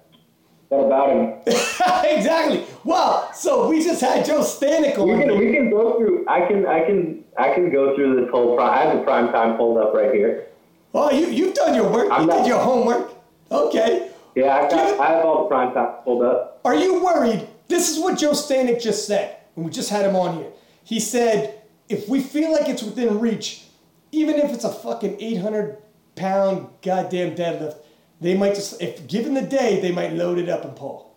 What about him? exactly. Well, so we just had Joe Stanek We on can here. we can go through. I can I can I can go through this whole. Prime, I have the prime time pulled up right here. Oh, you you've done your work. I'm you not- did your homework. Okay. Yeah, I got I have all the prime time pulled up. Are you worried? This is what Joe Stanek just said, and we just had him on here. He said, if we feel like it's within reach, even if it's a fucking 800 pound goddamn deadlift, they might just, if given the day, they might load it up and pull.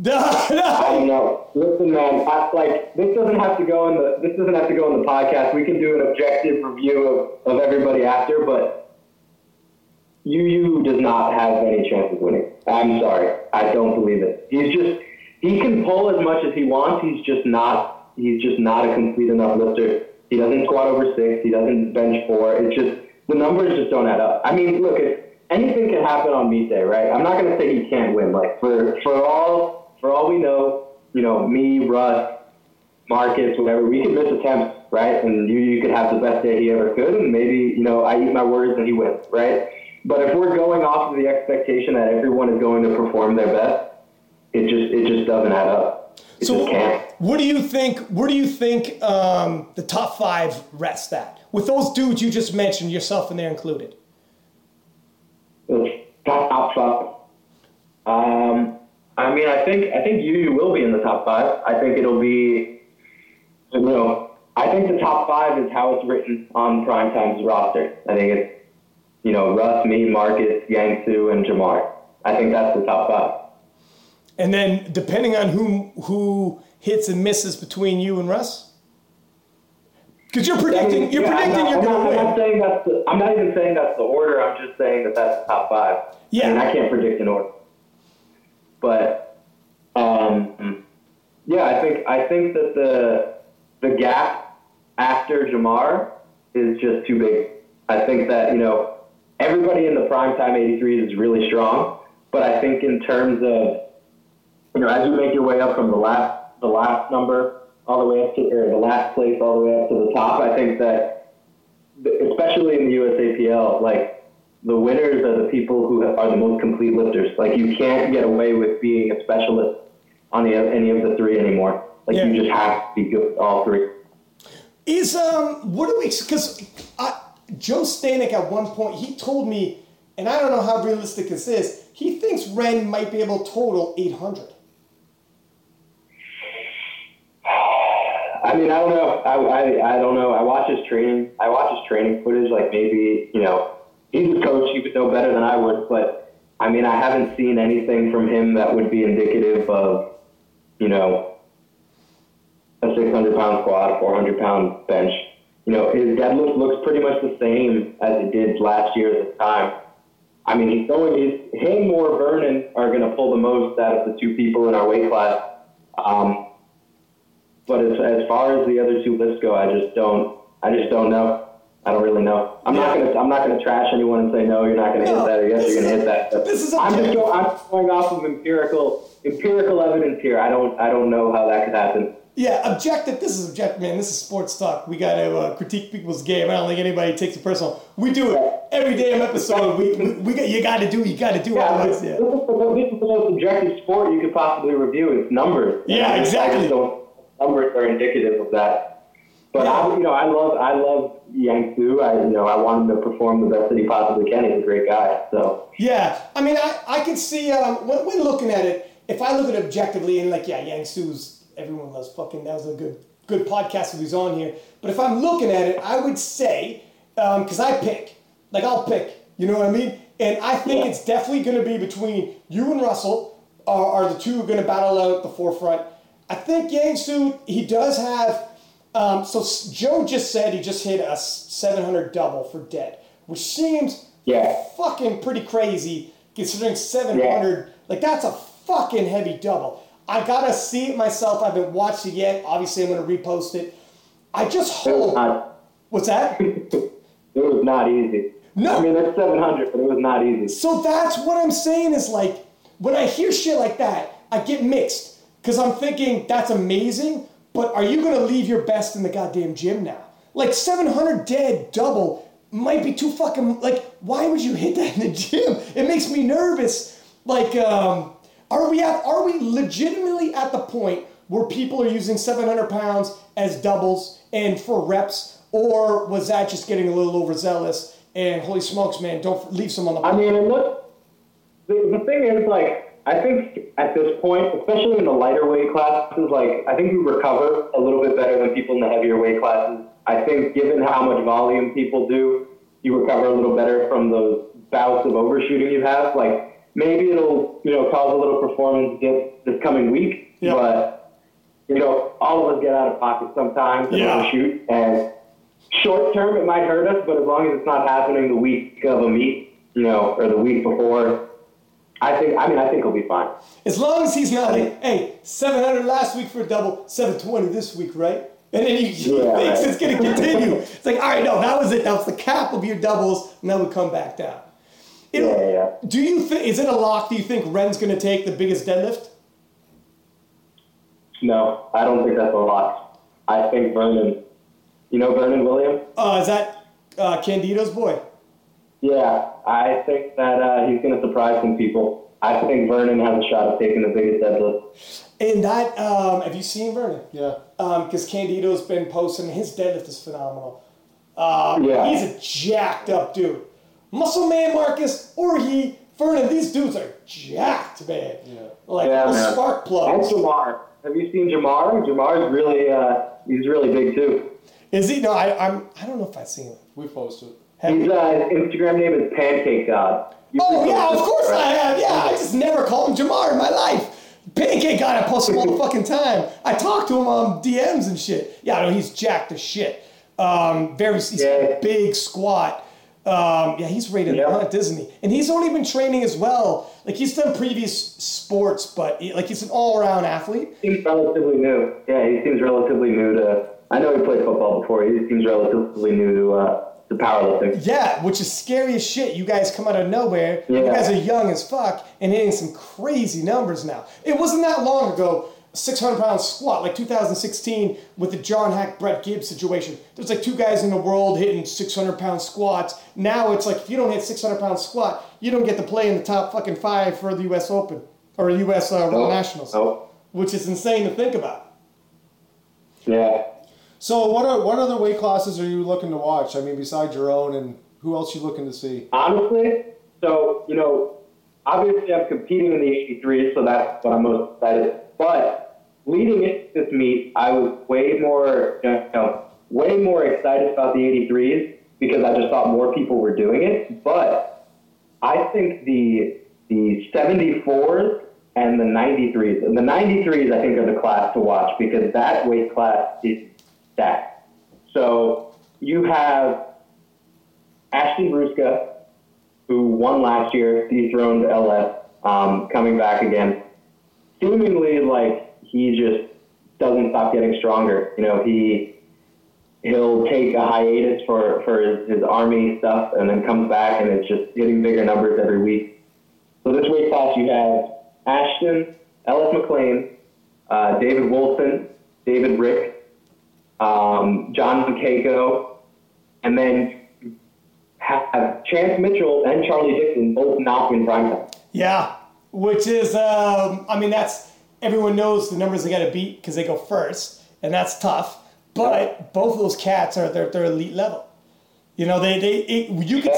No, I no. don't know. Listen, man. I, like this doesn't have to go in the this doesn't have to go in the podcast. We can do an objective review of, of everybody after, but UU does not have any chance of winning. I'm sorry. I don't believe it. He's just he can pull as much as he wants. He's just not he's just not a complete enough lifter. He doesn't squat over six. He doesn't bench four. It's just the numbers just don't add up. I mean, look, if anything can happen on meet day, right? I'm not gonna say he can't win. Like for for all for all we know, you know, me, Russ, Marcus, whatever, we could miss attempts, right? And you you could have the best day he ever could, and maybe you know I eat my words and he wins, right? But if we're going off of the expectation that everyone is going to perform their best, it just it just doesn't add up. It So, what do you think? Where do you think um, the top five rest at? With those dudes you just mentioned, yourself and there included. It's top five. Um, I mean, I think I think UU will be in the top five. I think it'll be, you know, I think the top five is how it's written on Primetime's roster. I think it's, you know, Russ, me, Marcus, Yangsu, and Jamar. I think that's the top five. And then depending on who who hits and misses between you and Russ, because you're predicting you're Yeah, I'm predicting not- you're I'm going not, to I'm not saying that's the, I'm not even saying that's the order. I'm just saying that that's the top five. Yeah. I mean, I can't predict an order. But um, yeah, I think I think that the the gap after Jamar is just too big. I think that you know everybody in the primetime 83 is really strong, but I think in terms of you know as you make your way up from the last the last number all the way up to or the last place all the way up to the top, I think that especially in the USAPL, like the winners are the people who are the most complete lifters. Like you can't get away with being a specialist on the, any of the three anymore. Like Yeah. you just have to be good at all three. Is um what do we because Joe Stanek at one point he told me, and I don't know how realistic this is. He thinks Ren might be able to total 800. I mean, I don't know. I, I, I don't know. I watch his training. I watch his training footage. Like maybe you know, he's a coach. He would know better than I would. But I mean, I haven't seen anything from him that would be indicative of, you know, a 600 pound squat, a 400 pound bench. You know, his deadlift looks pretty much the same as it did last year at this time. I mean, he's going. He's him or Vernon are going to pull the most out of the two people in our weight class. Um, but as, as far as the other two lists go, I just don't. I just don't know. I don't really know. I'm not gonna. I'm not gonna trash anyone and say no. You're not gonna No, hit that, or yes, you're gonna hit that. But this is I'm just going. I'm going off of empirical empirical evidence here. I don't. I don't know how that could happen. Yeah, objective. This is objective, man. This is sports talk. We got to uh, critique people's game. I don't think anybody takes it personal. We do it every damn episode. We, we, we got, you got to do. You got to do. Yeah, Otherwise, yeah. is the, this is the most objective sport you could possibly review. It's numbers. Yeah, And exactly. numbers are indicative of that. But I, you know, I love, I love Yang Su. I, you know, I want him to perform the best that he possibly can. He's a great guy. So Yeah, I mean, I, I can see um, when, when looking at it. If I look at it objectively and like, yeah, Yang Su's everyone loves fucking. That was a good good podcast that was on here. But if I'm looking at it, I would say because I pick, like I'll pick. You know what I mean? And I think Yeah. it's definitely going to be between you and Russell are, are the two who are going to battle out at the forefront. I think Yang Su he does have. Um, so Joe just said he just hit a 700 double for dead, which seems yeah, fucking pretty crazy considering 700, like that's a fucking heavy double. I gotta see it myself. I haven't watched it yet. Obviously, I'm gonna repost it. I just hope. not. What's that? It was not easy. No. I mean, that's 700, but it was not easy. So that's what I'm saying is like, when I hear shit like that, I get mixed. Because I'm thinking, that's amazing, but are you to leave your best in the goddamn gym now? Like 700 dead double might be too fucking, like, why would you hit that in the gym? It makes me nervous. Like, um, are we at, are we legitimately at the point where people are using 700 pounds as doubles and for reps, or was that just getting a little overzealous? And holy smokes, man, don't leave some on the I mean, and look, the, the thing is, like, I think at this point, especially in the lighter weight classes, like, I think we recover a little bit better than people in the heavier weight classes. I think given how much volume people do, you recover a little better from those bouts of overshooting you have. Like, maybe it'll, you know, cause a little performance dip this coming week, Yeah. but, you know, all of us get out of pocket sometimes and Yeah. overshoot. And short term, it might hurt us, but as long as it's not happening the week of a meet, you know, or the week before, I think. I mean, I think he'll be fine. As long as he's not like, hey, 700 last week for a double, 720 this week, right? And then he, he Yeah, thinks right. it's going to continue. It's like, all right, no, that was it. That was the cap of your doubles, and then we come back down. It- Yeah, yeah, yeah. Do you think, is it a lock? Do you think Ren's going to take the biggest deadlift? No, I don't think that's a lock. I think Vernon. You know Vernon Williams? Uh, is that uh, Candido's boy? Yeah, I think that uh, he's going to surprise some people. I think Vernon has a shot of taking the biggest deadlift. And that, um, have you seen Vernon? Yeah. Because Candido's been posting, his deadlift is phenomenal. Um, Yeah. He's a jacked up dude. Muscle Man Marcus or he, Vernon, these dudes are jacked, man. Yeah. Like Yeah, little man. spark And plugs. Jamar. Have you seen Jamar? Jamar's really, uh, he's really big too. Is he? No, I, I'm. I don't know if I've seen him. We posted. Have He's, you? uh, his Instagram name is Pancake God. You Oh yeah, of course I have. Yeah, I just never called him Jamar in my life. Pancake God, I post him all the fucking time. I talk to him on DMs and shit. Yeah, no, he's jacked as shit. Um, very, he's Yeah. big, squat. Um, yeah, he's rated Yeah. isn't he? And he's only been training as well. Like he's done previous sports, but he, like he's an all-around athlete. He's relatively new. Yeah, he seems relatively new to. I know he played football before. He seems relatively new to uh, to powerlifting. Yeah, which is scary as shit. You guys come out of nowhere. Yeah. You guys are young as fuck and hitting some crazy numbers now. It wasn't that long ago, 600 pound squat, like 2016 with the John Hack Brett Gibbs situation. There's like two guys in the world hitting 600 pound squats. Now it's like if you don't hit 600 pound squat, you don't get to play in the top fucking five for the U.S. Open or U.S. Uh, World Oh. Nationals, Oh, which is insane to think about. yeah. So what are what other weight classes are you looking to watch? I mean, besides your own, and who else you looking to see? Honestly, so you know, obviously I'm competing in the 83, so that's what I'm most excited. But leading into this meet, I was way more, you know, way more excited about the 83s because I just thought more people were doing it. But I think the the 74s and the 93s, and the 93s I think are the class to watch because that weight class is stacked. So you have Ashton Rouska, who won last year, dethroned LS, um, coming back again. Seemingly like he just doesn't stop getting stronger. You know, he he'll take a hiatus for, for his, his army stuff and then comes back and it's just hitting bigger numbers every week. So this weight class you have Ashton, Ellis McLean, uh, David Wilson, David Rick, um, John Keiko, and then have Chance Mitchell and Charlie Dixon both not in prime time. Yeah, which is, um, I mean, that's everyone knows the numbers they got to beat because they go first, and that's tough. But both of those cats are they're, they're elite level. You know, they they it, you could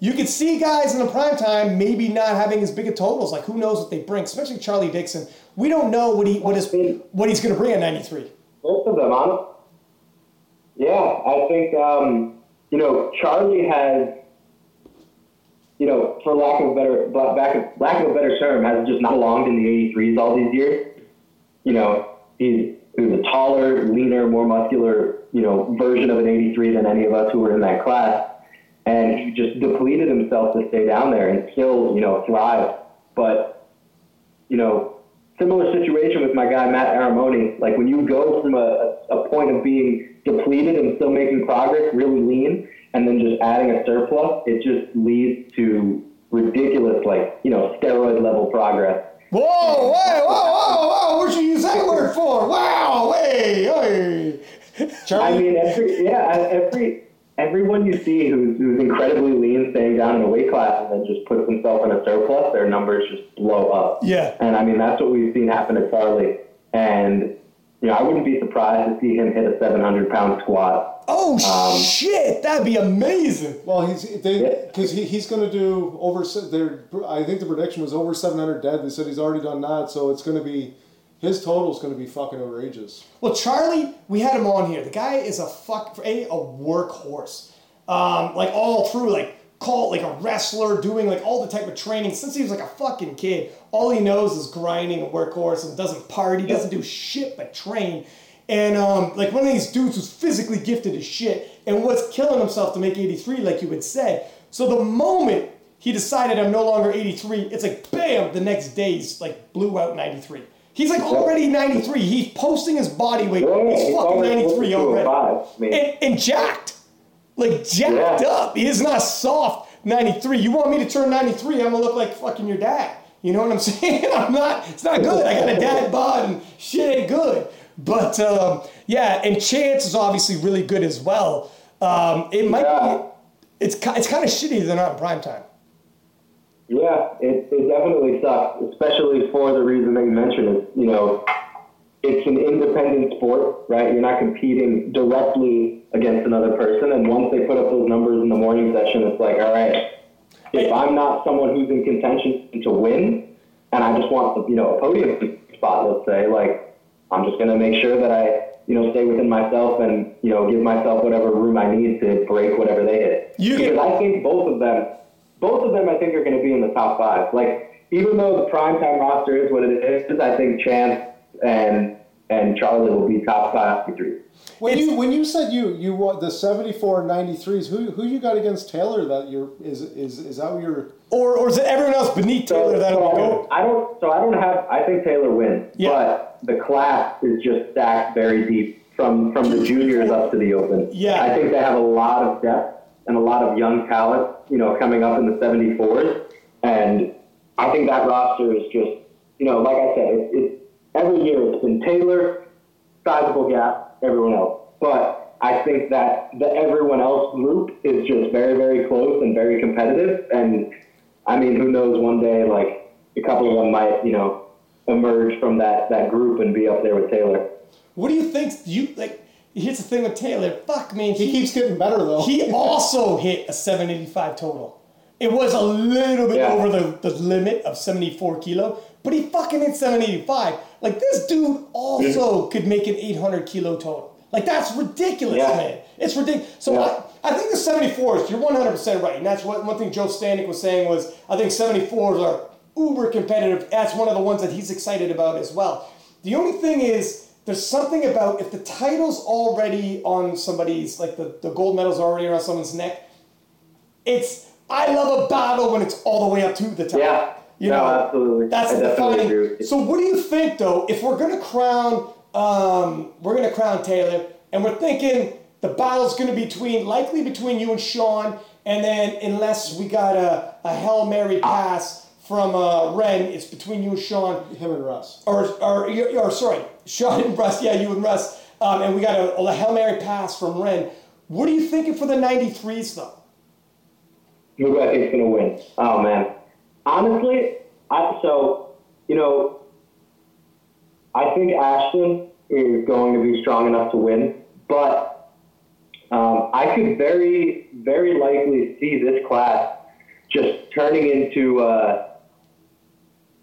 you could see guys in the prime time maybe not having as big a totals. Like who knows what they bring, especially Charlie Dixon. We don't know what he what is what he's going to bring at ninety three. Both of them, honest. Yeah, I think um, you know Charlie has, you know, for lack of a better lack of lack of a better term, has just not belonged in the 83s all these years. You know, he's he was a taller, leaner, more muscular, you know, version of an 83 than any of us who were in that class. and he just depleted himself to stay down there and still, you know, thrive. But, you know, similar situation with my guy Matt Aramoni. Like when you go from a, a point of being depleted and still making progress, really lean, and then just adding a surplus, it just leads to ridiculous, like you know, steroid level progress. Whoa, whoa, whoa, whoa, whoa! What'd you use that word for? Wow, hey, hey. Charlie? I mean, every yeah, every everyone you see who's, who's incredibly lean, staying down in a weight class, and then just puts himself in a surplus, their numbers just blow up. Yeah. And I mean, that's what we've seen happen to Charlie. And you know, I wouldn't be surprised to see him hit a 700 pound squat. Oh Um, shit, that'd be amazing. Well, he's they Yeah. because he, he's going to do over. se- There, I think the prediction was over seven hundred dead. They said he's already done that, so it's going to be his total is going to be fucking outrageous. Well, Charlie, we had him on here. The guy is a fuck a a workhorse. Um, like all through, like call like a wrestler, doing like all the type of training since he was like a fucking kid. All he knows is grinding and workhorse and doesn't party, doesn't do shit but train. And um, like one of these dudes who's physically gifted as shit and was killing himself to make 83, like you had said. So the moment he decided I'm no longer 83, it's like bam, the next day's like blew out 93. He's like already 93. He's posting his body weight. He's fucking already 93 close to a already. five. I mean- And, and jacked. Like jacked Yeah. up. He is not soft 93. You want me to turn 93, I'm gonna look like fucking your dad. You know what I'm saying? I'm not, it's not good. I got a dad bod and shit ain't good. But um, yeah, and Chance is obviously really good as well. Um, it might Yeah. be, it's, it's kind of shitty they're not in prime time. Yeah, it, it definitely sucks, especially for the reason that you mentioned. Is you know, it's an independent sport, right? You're not competing directly against another person, and once they put up those numbers in the morning session, it's like, all right, if I'm not someone who's in contention to win, and I just want you know a podium spot, let's say, like I'm just gonna make sure that I you know stay within myself and you know give myself whatever room I need to break whatever they hit. You get- because I think both of them, both of them, I think are going to be in the top five. Like even though the primetime roster is what it is, I think Chance and and Charlie will be top five three. When It's- you when you said you you want the 74 and 93s, who who you got against Taylor that you're is is is that what you're Or, or is it everyone else beneath So, Taylor that'll so I be good? don't, I don't, so I don't have. I think Taylor wins, Yeah. but the class is just stacked very deep from from the juniors up to the open. Yeah. I think they have a lot of depth and a lot of young talent, you know, coming up in the 74s, and I think that roster is just, you know, like I said, it, it every year it's been Taylor, sizable gap, everyone else, but I think that the everyone else group is just very, very close and very competitive. And I mean, who knows? One day, like a couple of them might, you know, emerge from that that group and be up there with Taylor. What do you think? You like? Here's the thing with Taylor. Fuck, man. he keeps getting better though. He also hit a 785 total. It was a little bit Yeah. over the, the limit of 74 kilo, but he fucking hit 785. Like this dude also could make an 800 kilo total. Like that's ridiculous, Yeah. man. It's ridiculous. So Yeah. I, I think the 74s, you're 100% right. And that's what one thing Joe Stanek was saying was I think 74s are uber competitive. That's one of the ones that he's excited about as well. The only thing is, there's something about if the title's already on somebody's, like the, the gold medal's already around someone's neck, it's, I love a battle when it's all the way up to the top. Yeah. You No, know, absolutely. That's I the definitely defining. agree with you. So, what do you think, though, if we're gonna crown, um, we're gonna crown Taylor, and we're thinking the battle's gonna be between, likely between you and Sean, and then unless we got a, a hail mary pass from uh, Ren, it's between you and Sean, Him and Russ. or or, or sorry, Sean and Russ, yeah, you and Russ, um, and we got a, a hail mary pass from Ren. What are you thinking for the 93s, though? Who do I think's gonna win? Oh man, honestly, I so you know, I think Ashton is going to be strong enough to win, but um, I could very, very likely see this class just turning into uh,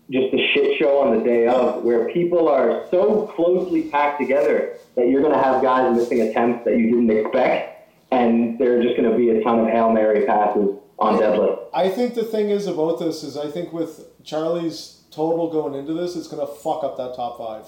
just a shit show on the day of, where people are so closely packed together that you're going to have guys missing attempts that you didn't expect, and there are just going to be a ton of hail mary passes on deadlift. I think the thing is about this is I think with Charlie's total going into this, it's gonna fuck up that top five.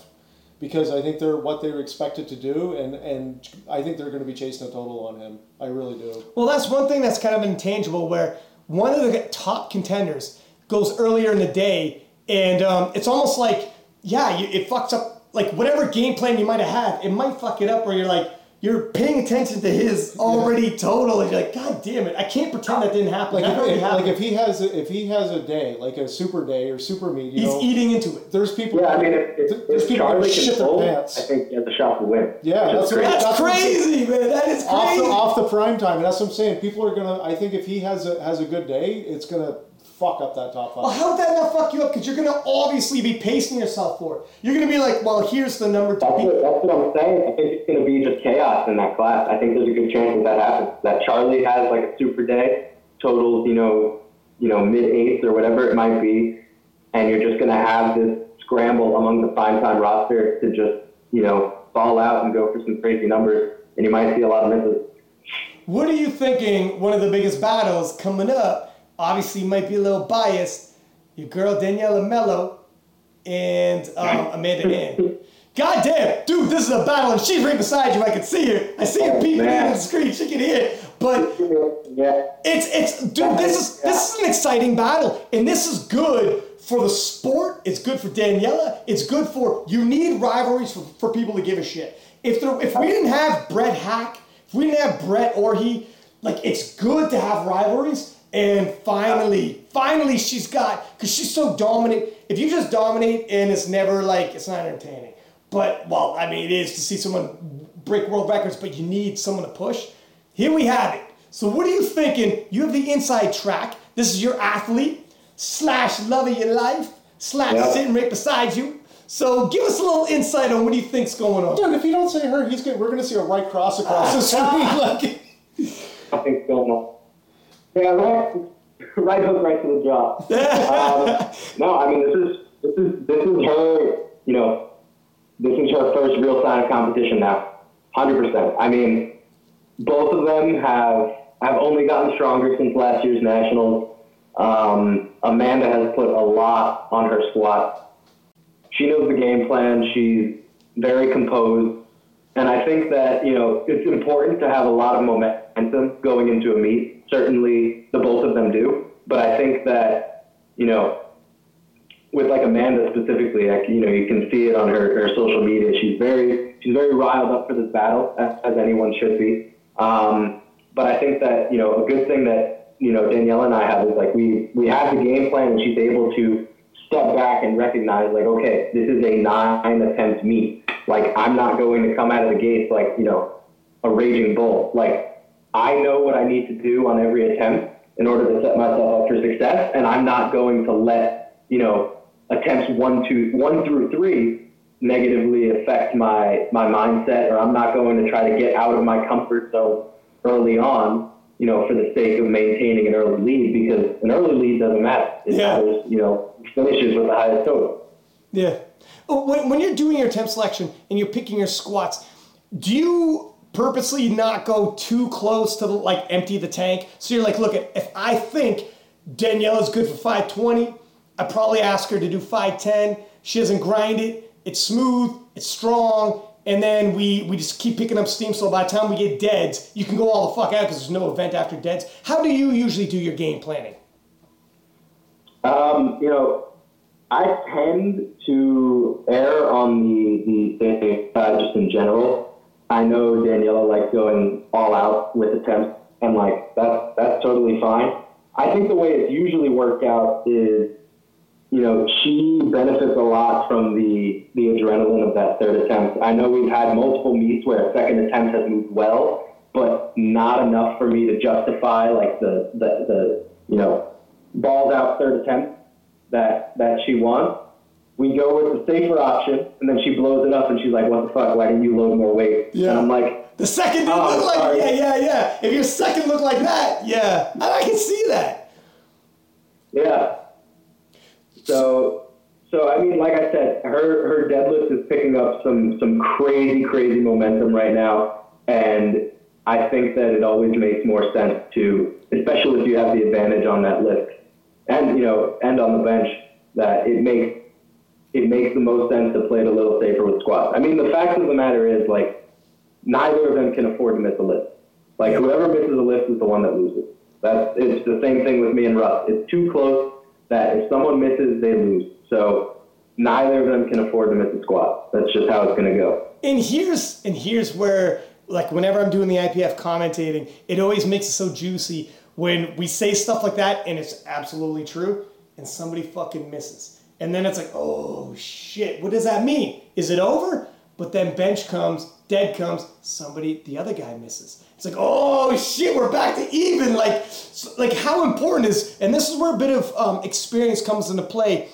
because I think they're what they're expected to do, and and I think they're going to be chasing a total on him. I really do. Well, that's one thing that's kind of intangible where one of the top contenders goes earlier in the day, and um, it's almost like, yeah, you, it fucks up, like whatever game plan you might have had, it might fuck it up where you're like, you're paying attention to his already total, and you're like, God damn it, I can't pretend that didn't happen. Like That if, really if, like if he has a, if he has a day like a super day or super meet, He's know, eating into it. there's people. Yeah, I mean, if, if, there's if people Charlie that can shit their fold, I think he has a shot to win. Yeah, that's great. right. That's, That's crazy, man. That is off crazy. the, off the prime time. And that's what I'm saying. People are gonna. I think if he has a has a good day, it's gonna fuck up that top five. Well, how would that not fuck you up? Because you're gonna obviously be pacing yourself for it. You're gonna be like, well, here's the number two. That's beat. what, that's what I'm saying. I think it's going to be just chaos in that class. I think there's a good chance that that happens. That Charlie has like a super day, totals, you know, you know, mid eighths or whatever it might be, and you're just going to have this scramble among the prime time roster to just, you know, ball out and go for some crazy numbers, and you might see a lot of misses. What are you thinking? One of the biggest battles coming up. Obviously, you might be a little biased. Your girl Daniela Mello and um, Amanda Ann. God damn, dude, this is a battle, and she's right beside you. I can see her. I see her Oh, peeping in man. on the screen. She can hear it. But Yeah. it's it's dude, this is this is an exciting battle, and this is good for the sport. It's good for Daniela. It's good for you need rivalries for, for people to give a shit. If there, if we didn't have Brett Hack, if we didn't have Brett or he, like it's good to have rivalries. And finally, finally, she's got because she's so dominant. If you just dominate and it's never like it's not entertaining. But well, I mean, it is to see someone break world records, but you need someone to push. Here we have it. So what are you thinking? You have the inside track. This is your athlete slash love of your life slash Yeah. sitting right beside you. So give us a little insight on what do you think's going on. Dude, if you don't say her, he's gonna, we're going to see a right cross across the screen. Like, Nothing's going on. Yeah, right, right hook right to the jaw. um, no, I mean this is this is this is her. You know, this is her first real sign of competition now. Hundred percent. I mean, both of them have have only gotten stronger since last year's nationals. Um, Amanda has put a lot on her squat. She knows the game plan. She's very composed. And I think that, you know, it's important to have a lot of momentum going into a meet. Certainly the both of them do. But I think that, you know, with like Amanda specifically, like, you know, you can see it on her, her social media. She's very, she's very riled up for this battle, as, as anyone should be. Um, but I think that, you know, a good thing that, you know, Danielle and I have is like we, we have the game plan and she's able to step back and recognize like, okay, this is a nine attempt meet. Like I'm not going to come out of the gates like, you know, a raging bull. Like I know what I need to do on every attempt in order to set myself up for success, and I'm not going to let, you know, attempts one, two, one through three negatively affect my my mindset, or I'm not going to try to get out of my comfort zone early on, you know, for the sake of maintaining an early lead, because an early lead doesn't matter. It Yeah. matters, you know, finishes with the highest total. Yeah. When, when you're doing your attempt selection and you're picking your squats, do you purposely not go too close to the, like empty the tank? So you're like, look, if I think Danielle is good for 520, I probably ask her to do 510. She doesn't grind it. It's smooth. It's strong. And then we, we just keep picking up steam. So by the time we get deads, you can go all the fuck out because there's no event after deads. How do you usually do your game planning? Um, you know, I tend to err on the the side just in general. I know Daniela likes going all out with attempts, and like that's that's totally fine. I think the way it's usually worked out is, you know, she benefits a lot from the the adrenaline of that third attempt. I know we've had multiple meets where a second attempt has moved well, but not enough for me to justify like the the, the you know balls out third attempt that that she won. We go with the safer option, and then she blows it up, and she's like, "What the fuck? Why didn't you load more weight?" Yeah. And I'm like, The second didn't Oh, look like sorry. yeah, yeah, yeah. If your second looked like that, yeah, and I can see that. Yeah. So, so I mean, like I said, her her deadlift is picking up some some crazy crazy momentum right now, and I think that it always makes more sense to, especially if you have the advantage on that lift, and you know, and on the bench, that it makes it makes the most sense to play it a little safer with squats. I mean, the fact of the matter is, like, neither of them can afford to miss a lift. Like, whoever misses a lift is the one that loses. That's it's the same thing with me and Russ. It's too close that if someone misses, they lose. So neither of them can afford to miss a squat. That's just how it's going to go. And here's and here's where like whenever I'm doing the IPF commentating, it always makes it so juicy when we say stuff like that and it's absolutely true and somebody fucking misses. And then it's like, oh shit, what does that mean? Is it over? But then bench comes, dead comes, somebody, the other guy misses. It's like, oh shit, we're back to even. Like, like how important is, and this is where a bit of um, experience comes into play.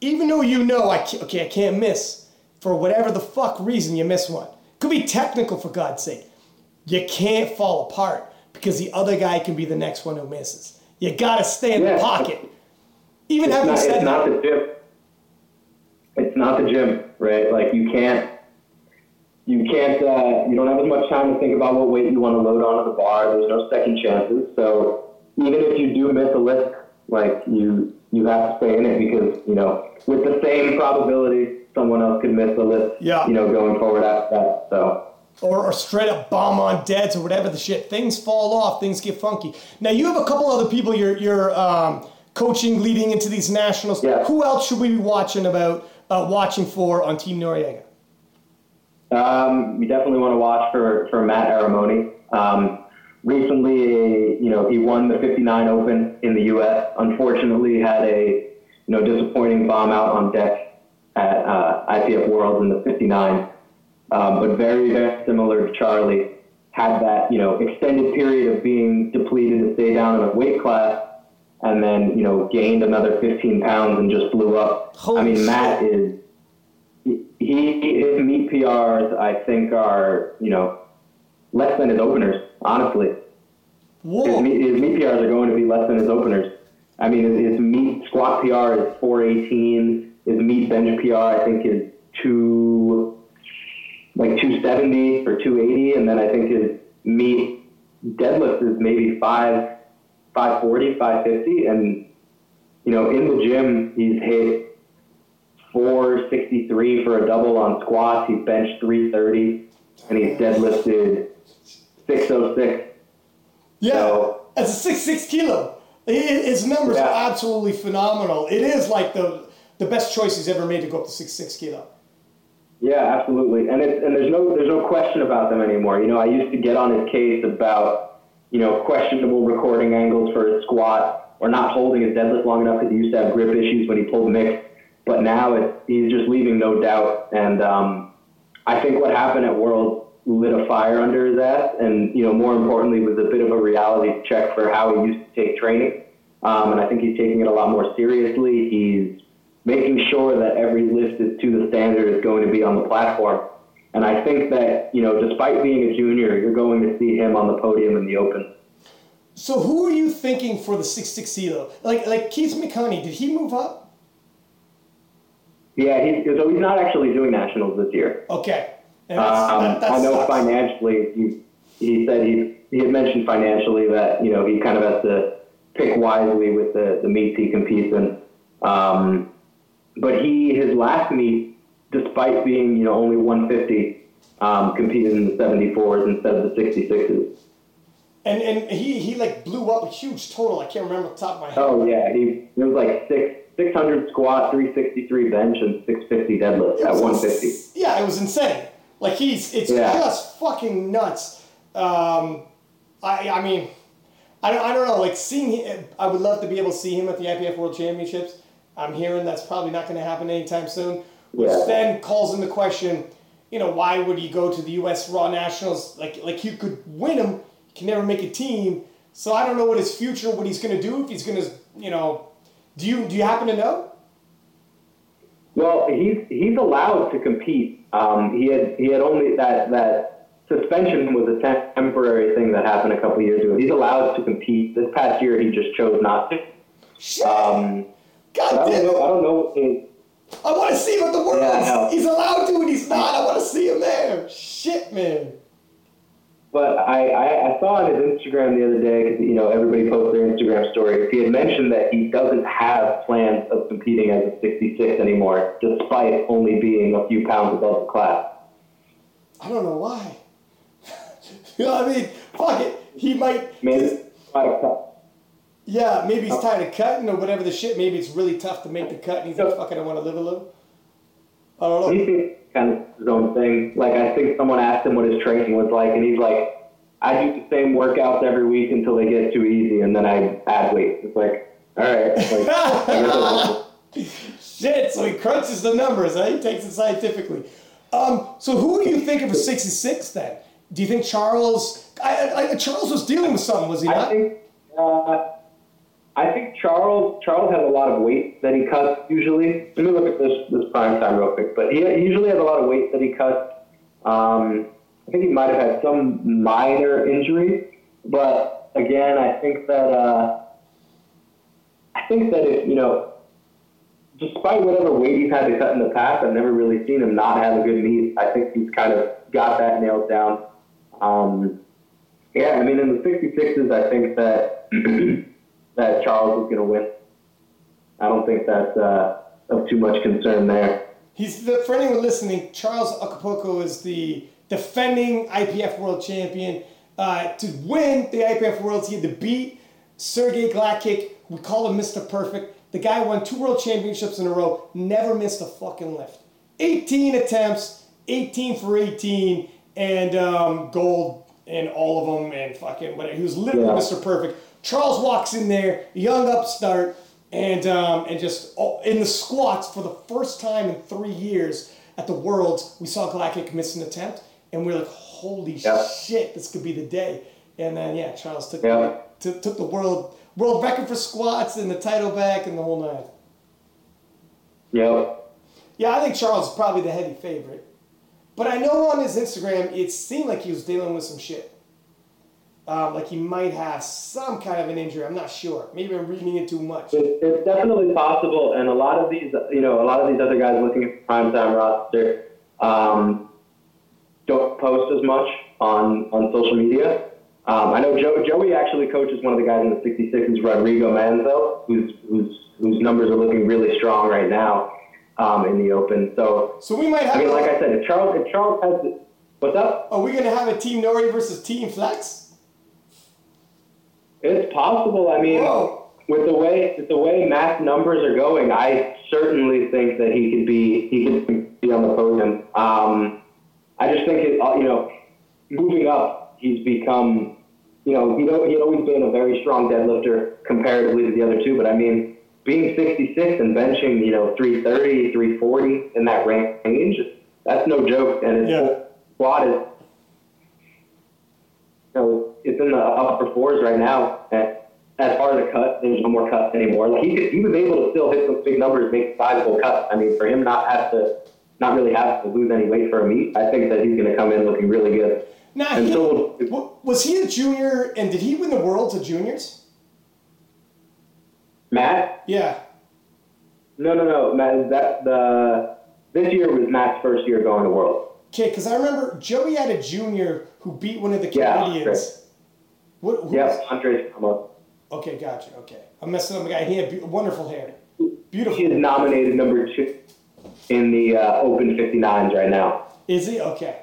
Even though you know, I okay, I can't miss for whatever the fuck reason you miss one. Could be technical for God's sake. You can't fall apart because the other guy can be the next one who misses. You gotta stay in Yeah. the pocket. Even It's having not, said it's not that, the gym. It's not the gym, right? Like you can't, you can't, uh, you don't have as much time to think about what weight you want to load onto the bar. There's no second chances. So even if you do miss a lift, like you, you have to stay in it because you know with the same probability, someone else could miss a lift. Yeah. You know, going forward after that. So. or, or straight up bomb on deads or whatever the shit, things fall off, things get funky. Now you have a couple other people you're you're um, coaching leading into these nationals. Yeah. Who else should we be watching about uh, watching for on Team Noriega? Um, you definitely want to watch for, for Matt Aramoni. Um, recently, you know, he won the 59 Open in the U.S. Unfortunately, had a you know disappointing bomb out on deck at uh, IPF Worlds in the 59. Um, but very, very similar to Charlie, had that you know extended period of being depleted to stay down in a weight class, and then you know gained another 15 pounds and just blew up. Holy I mean, shit. Matt is he his meet PRs I think are you know less than his openers. Honestly, his Whoa! meet, his meet PRs are going to be less than his openers. I mean, his, his meet squat PR is 418. His meet bench PR I think is two like 270 or 280, and then I think his meet deadlift is maybe five 540, 550, and you know in the gym he's hit 463 for a double on squats. He's benched 330, and he's deadlifted 606. yeah, so- that's a six six kilo. His numbers Yeah. are absolutely phenomenal. It is like the the best choice he's ever made to go up to six six kilo. Yeah, absolutely. And it's, and there's no there's no question about them anymore. You know, I used to get on his case about you know questionable recording angles for his squat or not holding his deadlift long enough because he used to have grip issues when he pulled mix. But now it's, he's just leaving no doubt. And um, I think what happened at Worlds lit a fire under his ass, and you know more importantly was a bit of a reality check for how he used to take training. Um, and I think he's taking it a lot more seriously. He's making sure that every lift is to the standard is going to be on the platform. And I think that, you know, despite being a junior, you're going to see him on the podium in the Open. So who are you thinking for the six six? Like like Keith McConney, did he move up? Yeah, he's, so he's not actually doing nationals this year. Okay. Um, that I know sucks. financially, he, he said he, he had mentioned financially that, you know, he kind of has to pick wisely with the, the meets he competes in. Um, but he, his last meet, despite being, you know, only 150, um, competed in the 74s instead of the 66s. And and he he like blew up a huge total. I can't remember the top of my head. Oh yeah, he it was like six six hundred squat, three sixty three bench, and six fifty deadlift It at was one ins- Yeah, it was insane. Like he's it's Yeah. just fucking nuts. Um, I I mean, I don't, I don't know. Like seeing him, I would love to be able to see him at the IPF World Championships. I'm hearing that's probably not going to happen anytime soon. Which Yeah. then calls into question, you know, why would he go to the U.S. Raw Nationals? Like like you could win him, you can never make a team. So I don't know what his future, what he's going to do. If he's going to, you know, do you do you happen to know? Well, he's he's allowed to compete. Um, he had he had only that that suspension was a temporary thing that happened a couple years ago. He's allowed to compete. This past year, he just chose not to. Shit! Um, God I damn don't it! know. I don't know. I want to see what the world Yeah. He's allowed to and he's not. I want to see him there. Shit, man. but I, I, I saw on his Instagram the other day, 'cause, you know, everybody posts their Instagram stories. He had mentioned that he doesn't have plans of competing as a 66 anymore, despite only being a few pounds above the class. I don't know why. you know what I mean? Fuck it. He might. Maybe Yeah, maybe he's tired of cutting or whatever the shit. Maybe it's really tough to make the cut and he's like, fuck it, I want to live a little. I don't know. he thinks kind of his own thing. Like I think someone asked him what his training was like, and he's like, "I do the same workouts every week until they get too easy, and then I add weight." It's like, all right, like, I guess that's- Shit, so he crunches the numbers, huh? He takes it scientifically. Um, so who do you think of for 66 then? Do you think Charles, I, I, Charles was dealing with something, was he not? I think uh, I think Charles Charles has a lot of weight that he cuts usually. Let me look at this this prime time real quick. But he, he usually has a lot of weight that he cuts. Um, I think he might have had some minor injury, but again, I think that uh, I think that if you know, despite whatever weight he's had to cut in the past, I've never really seen him not have a good meet. I think he's kind of got that nailed down. Um, yeah, I mean, in the 66s, I think that that Charles is going to win. I don't think that's uh, of too much concern there. He's the, for anyone listening. Charles Okpoko is the defending IPF world champion. Uh, to win the IPF worlds, he had to beat Sergey Glakic. We call him Mr. Perfect. The guy won two world championships in a row. Never missed a fucking lift. 18 attempts, 18 for 18, and um, gold in all of them, and fucking whatever. He was literally Yeah. Mr. Perfect. Charles walks in there, young upstart, and um, and just oh, in the squats for the first time in three years at the Worlds, we saw Galactic miss an attempt, and we are like, holy Yeah. shit, this could be the day. And then yeah, Charles took Yeah. took, took the world world record for squats and the title back and the whole nine. Yep. Yeah, I think Charles is probably the heavy favorite. But I know on his Instagram, it seemed like he was dealing with some shit. Um, like he might have some kind of an injury. I'm not sure. Maybe I'm reading it too much. It, it's definitely possible, and a lot of these, you know, a lot of these other guys looking at the primetime roster um, don't post as much on on social media. Um, I know Joe, Joey actually coaches one of the guys in the 66s, Rodrigo Manzo, whose whose whose numbers are looking really strong right now um, in the Open. So, So we might have. I mean, like I said, if Charles if Charles has, what's up? are we gonna have a Team Nori versus Team Flex? It's possible. I mean. Whoa. with the way with the way Matt's numbers are going, I certainly think that he could be he could be on the podium. Um, I just think it, uh, you know, moving up, he's become, you know, he'd, he'd always been a very strong deadlifter comparatively to the other two. But I mean, being 66 and benching, you know, 330, 340 in that range, that's no joke. And his Yeah. squat is, you know, it's in the uh, upper fours right now. And as far as the cut, there's no more cuts anymore. Like he could, he was able to still hit some big numbers, make sizable cuts. I mean, for him not have to, not really have to lose any weight for a meet, I think that he's going to come in looking really good. Now, he, so- was he a junior and did he win the world of juniors? Matt, Yeah. no, no, no, Matt, that the this year was Matt's first year going to World. Okay, because I remember Joey had a junior who beat one of the Yeah, Canadians. What, who Yep, Andres Ramos. Okay, gotcha. Okay, I'm messing up the guy. He had be- wonderful hair. Beautiful. He is nominated number two in the uh, Open 59s right now. Is he? Okay.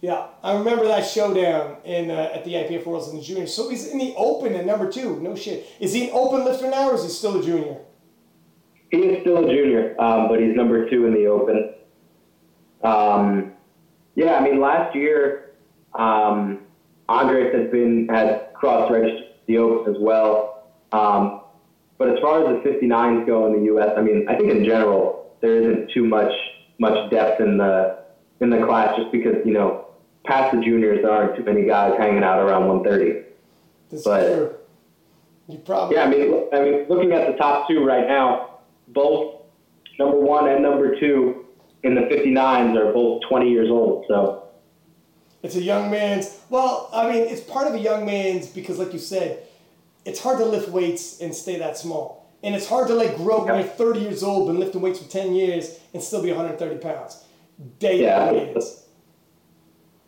Yeah, I remember that showdown in uh, at the IPF Worlds in the juniors. So he's in the Open at number two. No shit. Is he an Open lifter now, or is he still a junior? He is still a junior, um, but he's number two in the Open. Um, yeah, I mean, last year, um, Andres has been had cross registered the Oaks as well. Um, but as far as the 59s go in the U.S., I mean, I think in general there isn't too much much depth in the in the class, just because you know past the juniors there aren't too many guys hanging out around 130. This But- is true. You probably. Yeah, I mean, I mean, looking at the top two right now, both number one and number two in the 59s are both 20 years old. So It's a young man's. Well, I mean, it's part of a young man's because, like you said, it's hard to lift weights and stay that small, and it's hard to like grow when you're 30 years old, been lifting weights for 10 years, and still be 130 pounds. Day Yeah. yeah. is.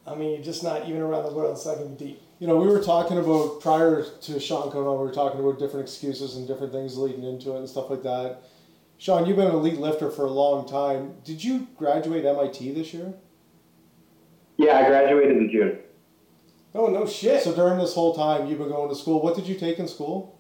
I mean, you're just not even around the world. It's not gonna be deep. You know, we were talking about prior to Sean coming on, we were talking about different excuses and different things leading into it and stuff like that. Sean, you've been an elite lifter for a long time. Did you graduate MIT this year? Yeah, I graduated in June. Oh no shit. So during this whole time, you've been going to school. What did you take in school?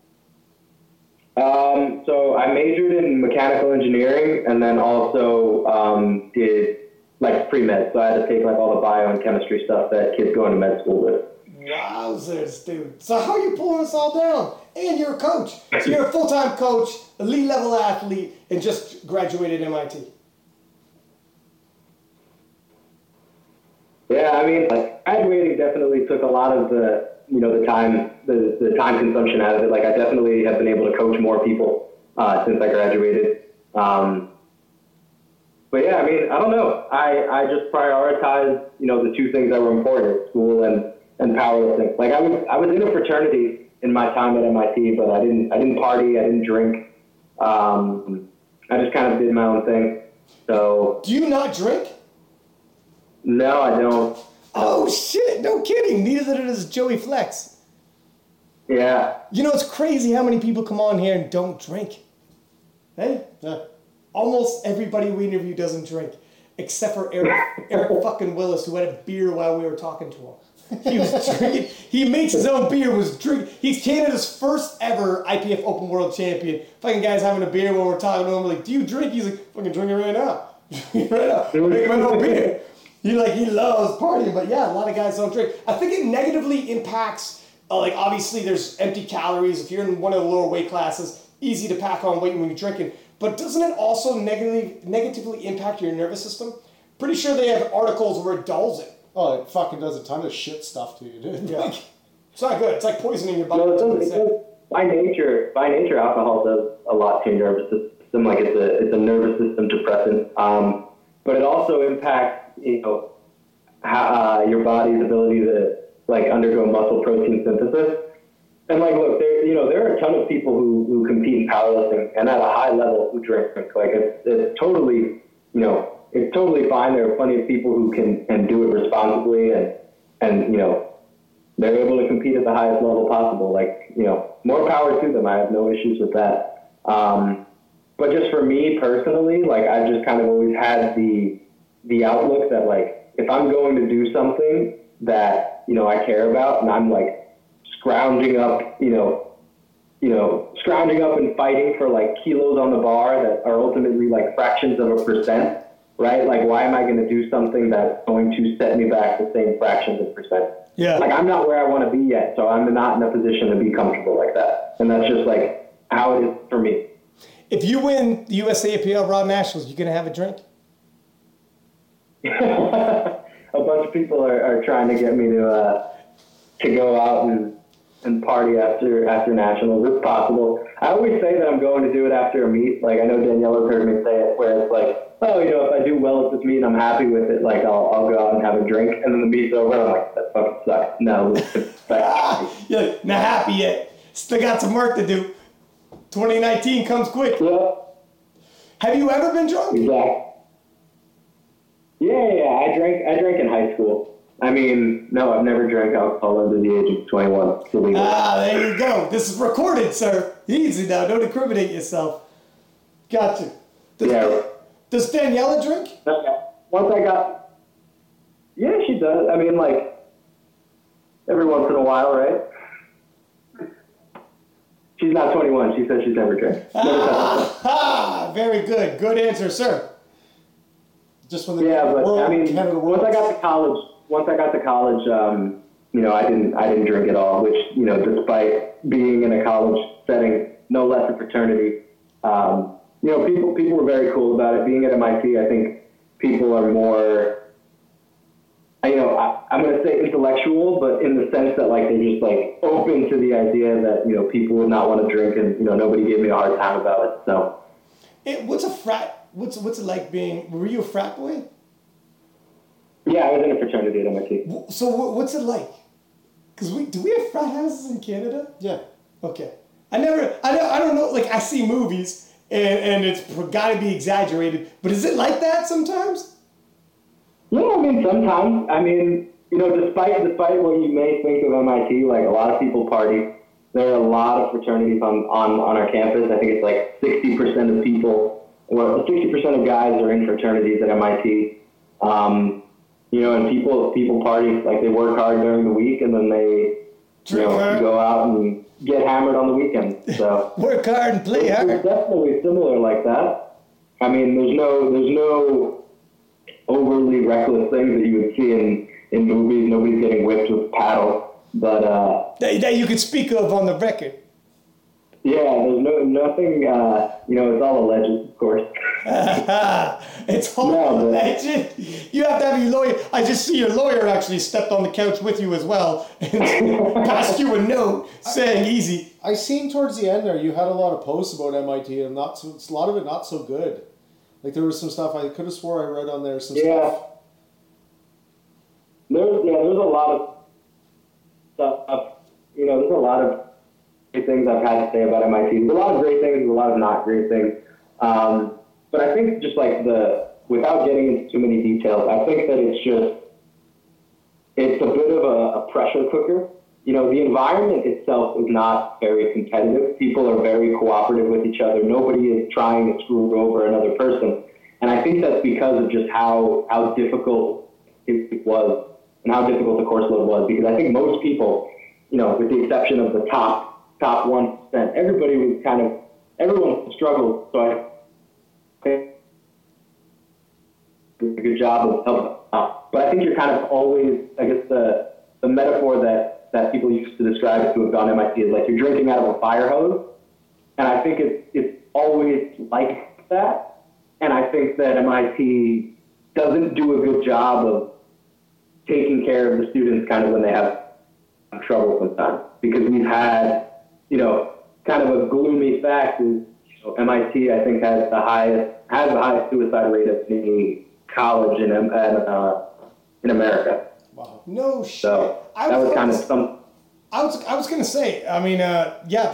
Um, so I majored in mechanical engineering and then also um, did like pre med. So I had to take like all the bio and chemistry stuff that kids go into med school with. Wowzers, dude. So how are you pulling this all down? And you're a coach. So you're a full-time coach, elite level athlete, and just graduated MIT. Yeah, I mean, like graduating definitely took a lot of the you know the time the, the time consumption out of it. Like I definitely have been able to coach more people uh, since I graduated. Um, but yeah, I mean, I don't know. I, I just prioritized you know the two things that were important: school and and powerlifting. Like I was I was in a fraternity in my time at MIT, but I didn't I didn't party, I didn't drink. Um, I just kind of did my own thing. So Do you not drink? No, I don't. Oh shit, no kidding. Neither does Joey Flex. Yeah. You know, it's crazy how many people come on here and don't drink. Hey? Yeah. Almost everybody we interview doesn't drink, except for Eric, Eric fucking Willis, who had a beer while we were talking to him. He was drinking. He makes his own beer. Was drink. He's Canada's first ever IPF Open World Champion. Fucking guy's having a beer while we're talking to him. Like, do you drink? He's like, fucking drink it right now. right now. Make my own beer. He like he loves partying, but yeah, a lot of guys don't drink. I think it negatively impacts. Uh, like obviously, there's empty calories. If you're in one of the lower weight classes, easy to pack on weight when you're drinking. But doesn't it also negatively negatively impact your nervous system? Pretty sure they have articles where it dulls it. Oh, it fucking does a ton of shit stuff to you, dude. Yeah. Like, It's not good. It's like poisoning your body. No, it That's what does, they it say. does. By nature, by nature, alcohol does a lot to your nervous system. Like it's a it's a nervous system depressant. Um, but it also impacts you know uh, your body's ability to like undergo muscle protein synthesis. And like, look, there you know there are a ton of people who, who compete in powerlifting and at a high level who drink. Like it's it's totally you know it's totally fine. There are plenty of people who can and do it responsibly and and you know they're able to compete at the highest level possible. Like, you know, more power to them. I have no issues with that. Um, but just for me personally, like I've just kind of always had the the outlook that like if I'm going to do something that you know I care about and I'm like scrounging up, you know, you know, scrounging up and fighting for like kilos on the bar that are ultimately like fractions of a percent, right? Like, why am I going to do something that's going to set me back the same fractions of percent? Yeah. Like, I'm not where I want to be yet, so I'm not in a position to be comfortable like that. And that's just like how it is for me. If you win the USAPL Raw Nationals, you gonna have a drink? a bunch of people are, are trying to get me to uh, to go out and, and party after after nationals. It's possible. I always say that I'm going to do it after a meet. Like I know Daniela's heard me say it, where it's like, oh, you know, if I do well at this meet and I'm happy with it, like I'll, I'll go out and have a drink, and then the meet's over, I'm like, that fucking sucks. No, Ah, yeah, not happy yet. Still got some work to do. 2019 comes quick. yeah, Have you ever been drunk? exactly. Yeah, yeah, I drank. I drank in high school. I mean, no, I've never drank alcohol under the age of 21. Ah, there you go. This is recorded, sir. Easy now. Don't incriminate yourself. Gotcha. Does, Yeah. does Daniela drink? Okay. Once I got, yeah, she does. I mean, like every once in a while, right? She's not 21. She says she's never drank. Never Ah, ah, very good. Good answer, sir. Just when the Yeah, but world, I mean, Canada once I got to college, once I got to college, um, you know, I didn't, I didn't drink at all. Which, you know, despite being in a college setting, no less a fraternity, um, you know, people, people were very cool about it. Being at MIT, I think people are more, you know, I, I'm going to say intellectual, but in the sense that like they're just like open to the idea that you know people would not want to drink, and you know, nobody gave me a hard time about it. So. It, what's a frat? What's what's it like being? Were you a frat boy? Yeah, I was in a fraternity at MIT. So what's it like? Cause we do we have frat houses in Canada? yeah. Okay. I never. I don't. I don't know. Like I see movies and and it's got to be exaggerated. But is it like that sometimes? Yeah, I mean, sometimes. I mean, you know, despite despite what you may think of MIT, like a lot of people party. There are a lot of fraternities on, on, on our campus. I think it's like 60% of people, well, 60% of guys are in fraternities at MIT. Um, you know, and people people party like they work hard during the week, and then they you know hard. go out and get hammered on the weekend. So Work hard and play it's hard. definitely similar like that. I mean, there's no there's no overly reckless things that you would see in in movies. Nobody's getting whipped with a paddle, but uh, That, that you could speak of on the record. Yeah, there's no nothing. Uh, you know, it's all alleged, of course. it's all No, but- legend. You have to have your lawyer. I just see your lawyer actually stepped on the couch with you as well and passed you a note saying easy. I seen towards the end there you had a lot of posts about MIT and not so, a lot of it not so good. Like there was some stuff I could have swore I read on there some Yeah. stuff. There's yeah, there's a lot of stuff. You know, there's a lot of great things I've had to say about MIT. There's a lot of great things, a lot of not great things. Um, but I think just like the without getting into too many details, I think that it's just it's a bit of a, a pressure cooker. You know, the environment itself is not very competitive. People are very cooperative with each other. Nobody is trying to screw over another person. And I think that's because of just how, how difficult it was and how difficult the course load was. Because I think most people, you know, with the exception of the top top one percent, everybody was kind of everyone struggled. So I did a good job of helping out. But I think you're kind of always, I guess the the metaphor that that people used to describe to have gone MIT is like you're drinking out of a fire hose, and I think it's it's always like that. And I think that MIT doesn't do a good job of taking care of the students kind of when they have trouble sometimes because we've had, you know, kind of a gloomy fact is you know, MIT I think has the highest has the highest suicide rate of any college in in, uh, in America. Wow. No shit. So I that was was kind of some I was I was gonna say. I mean, uh, yeah.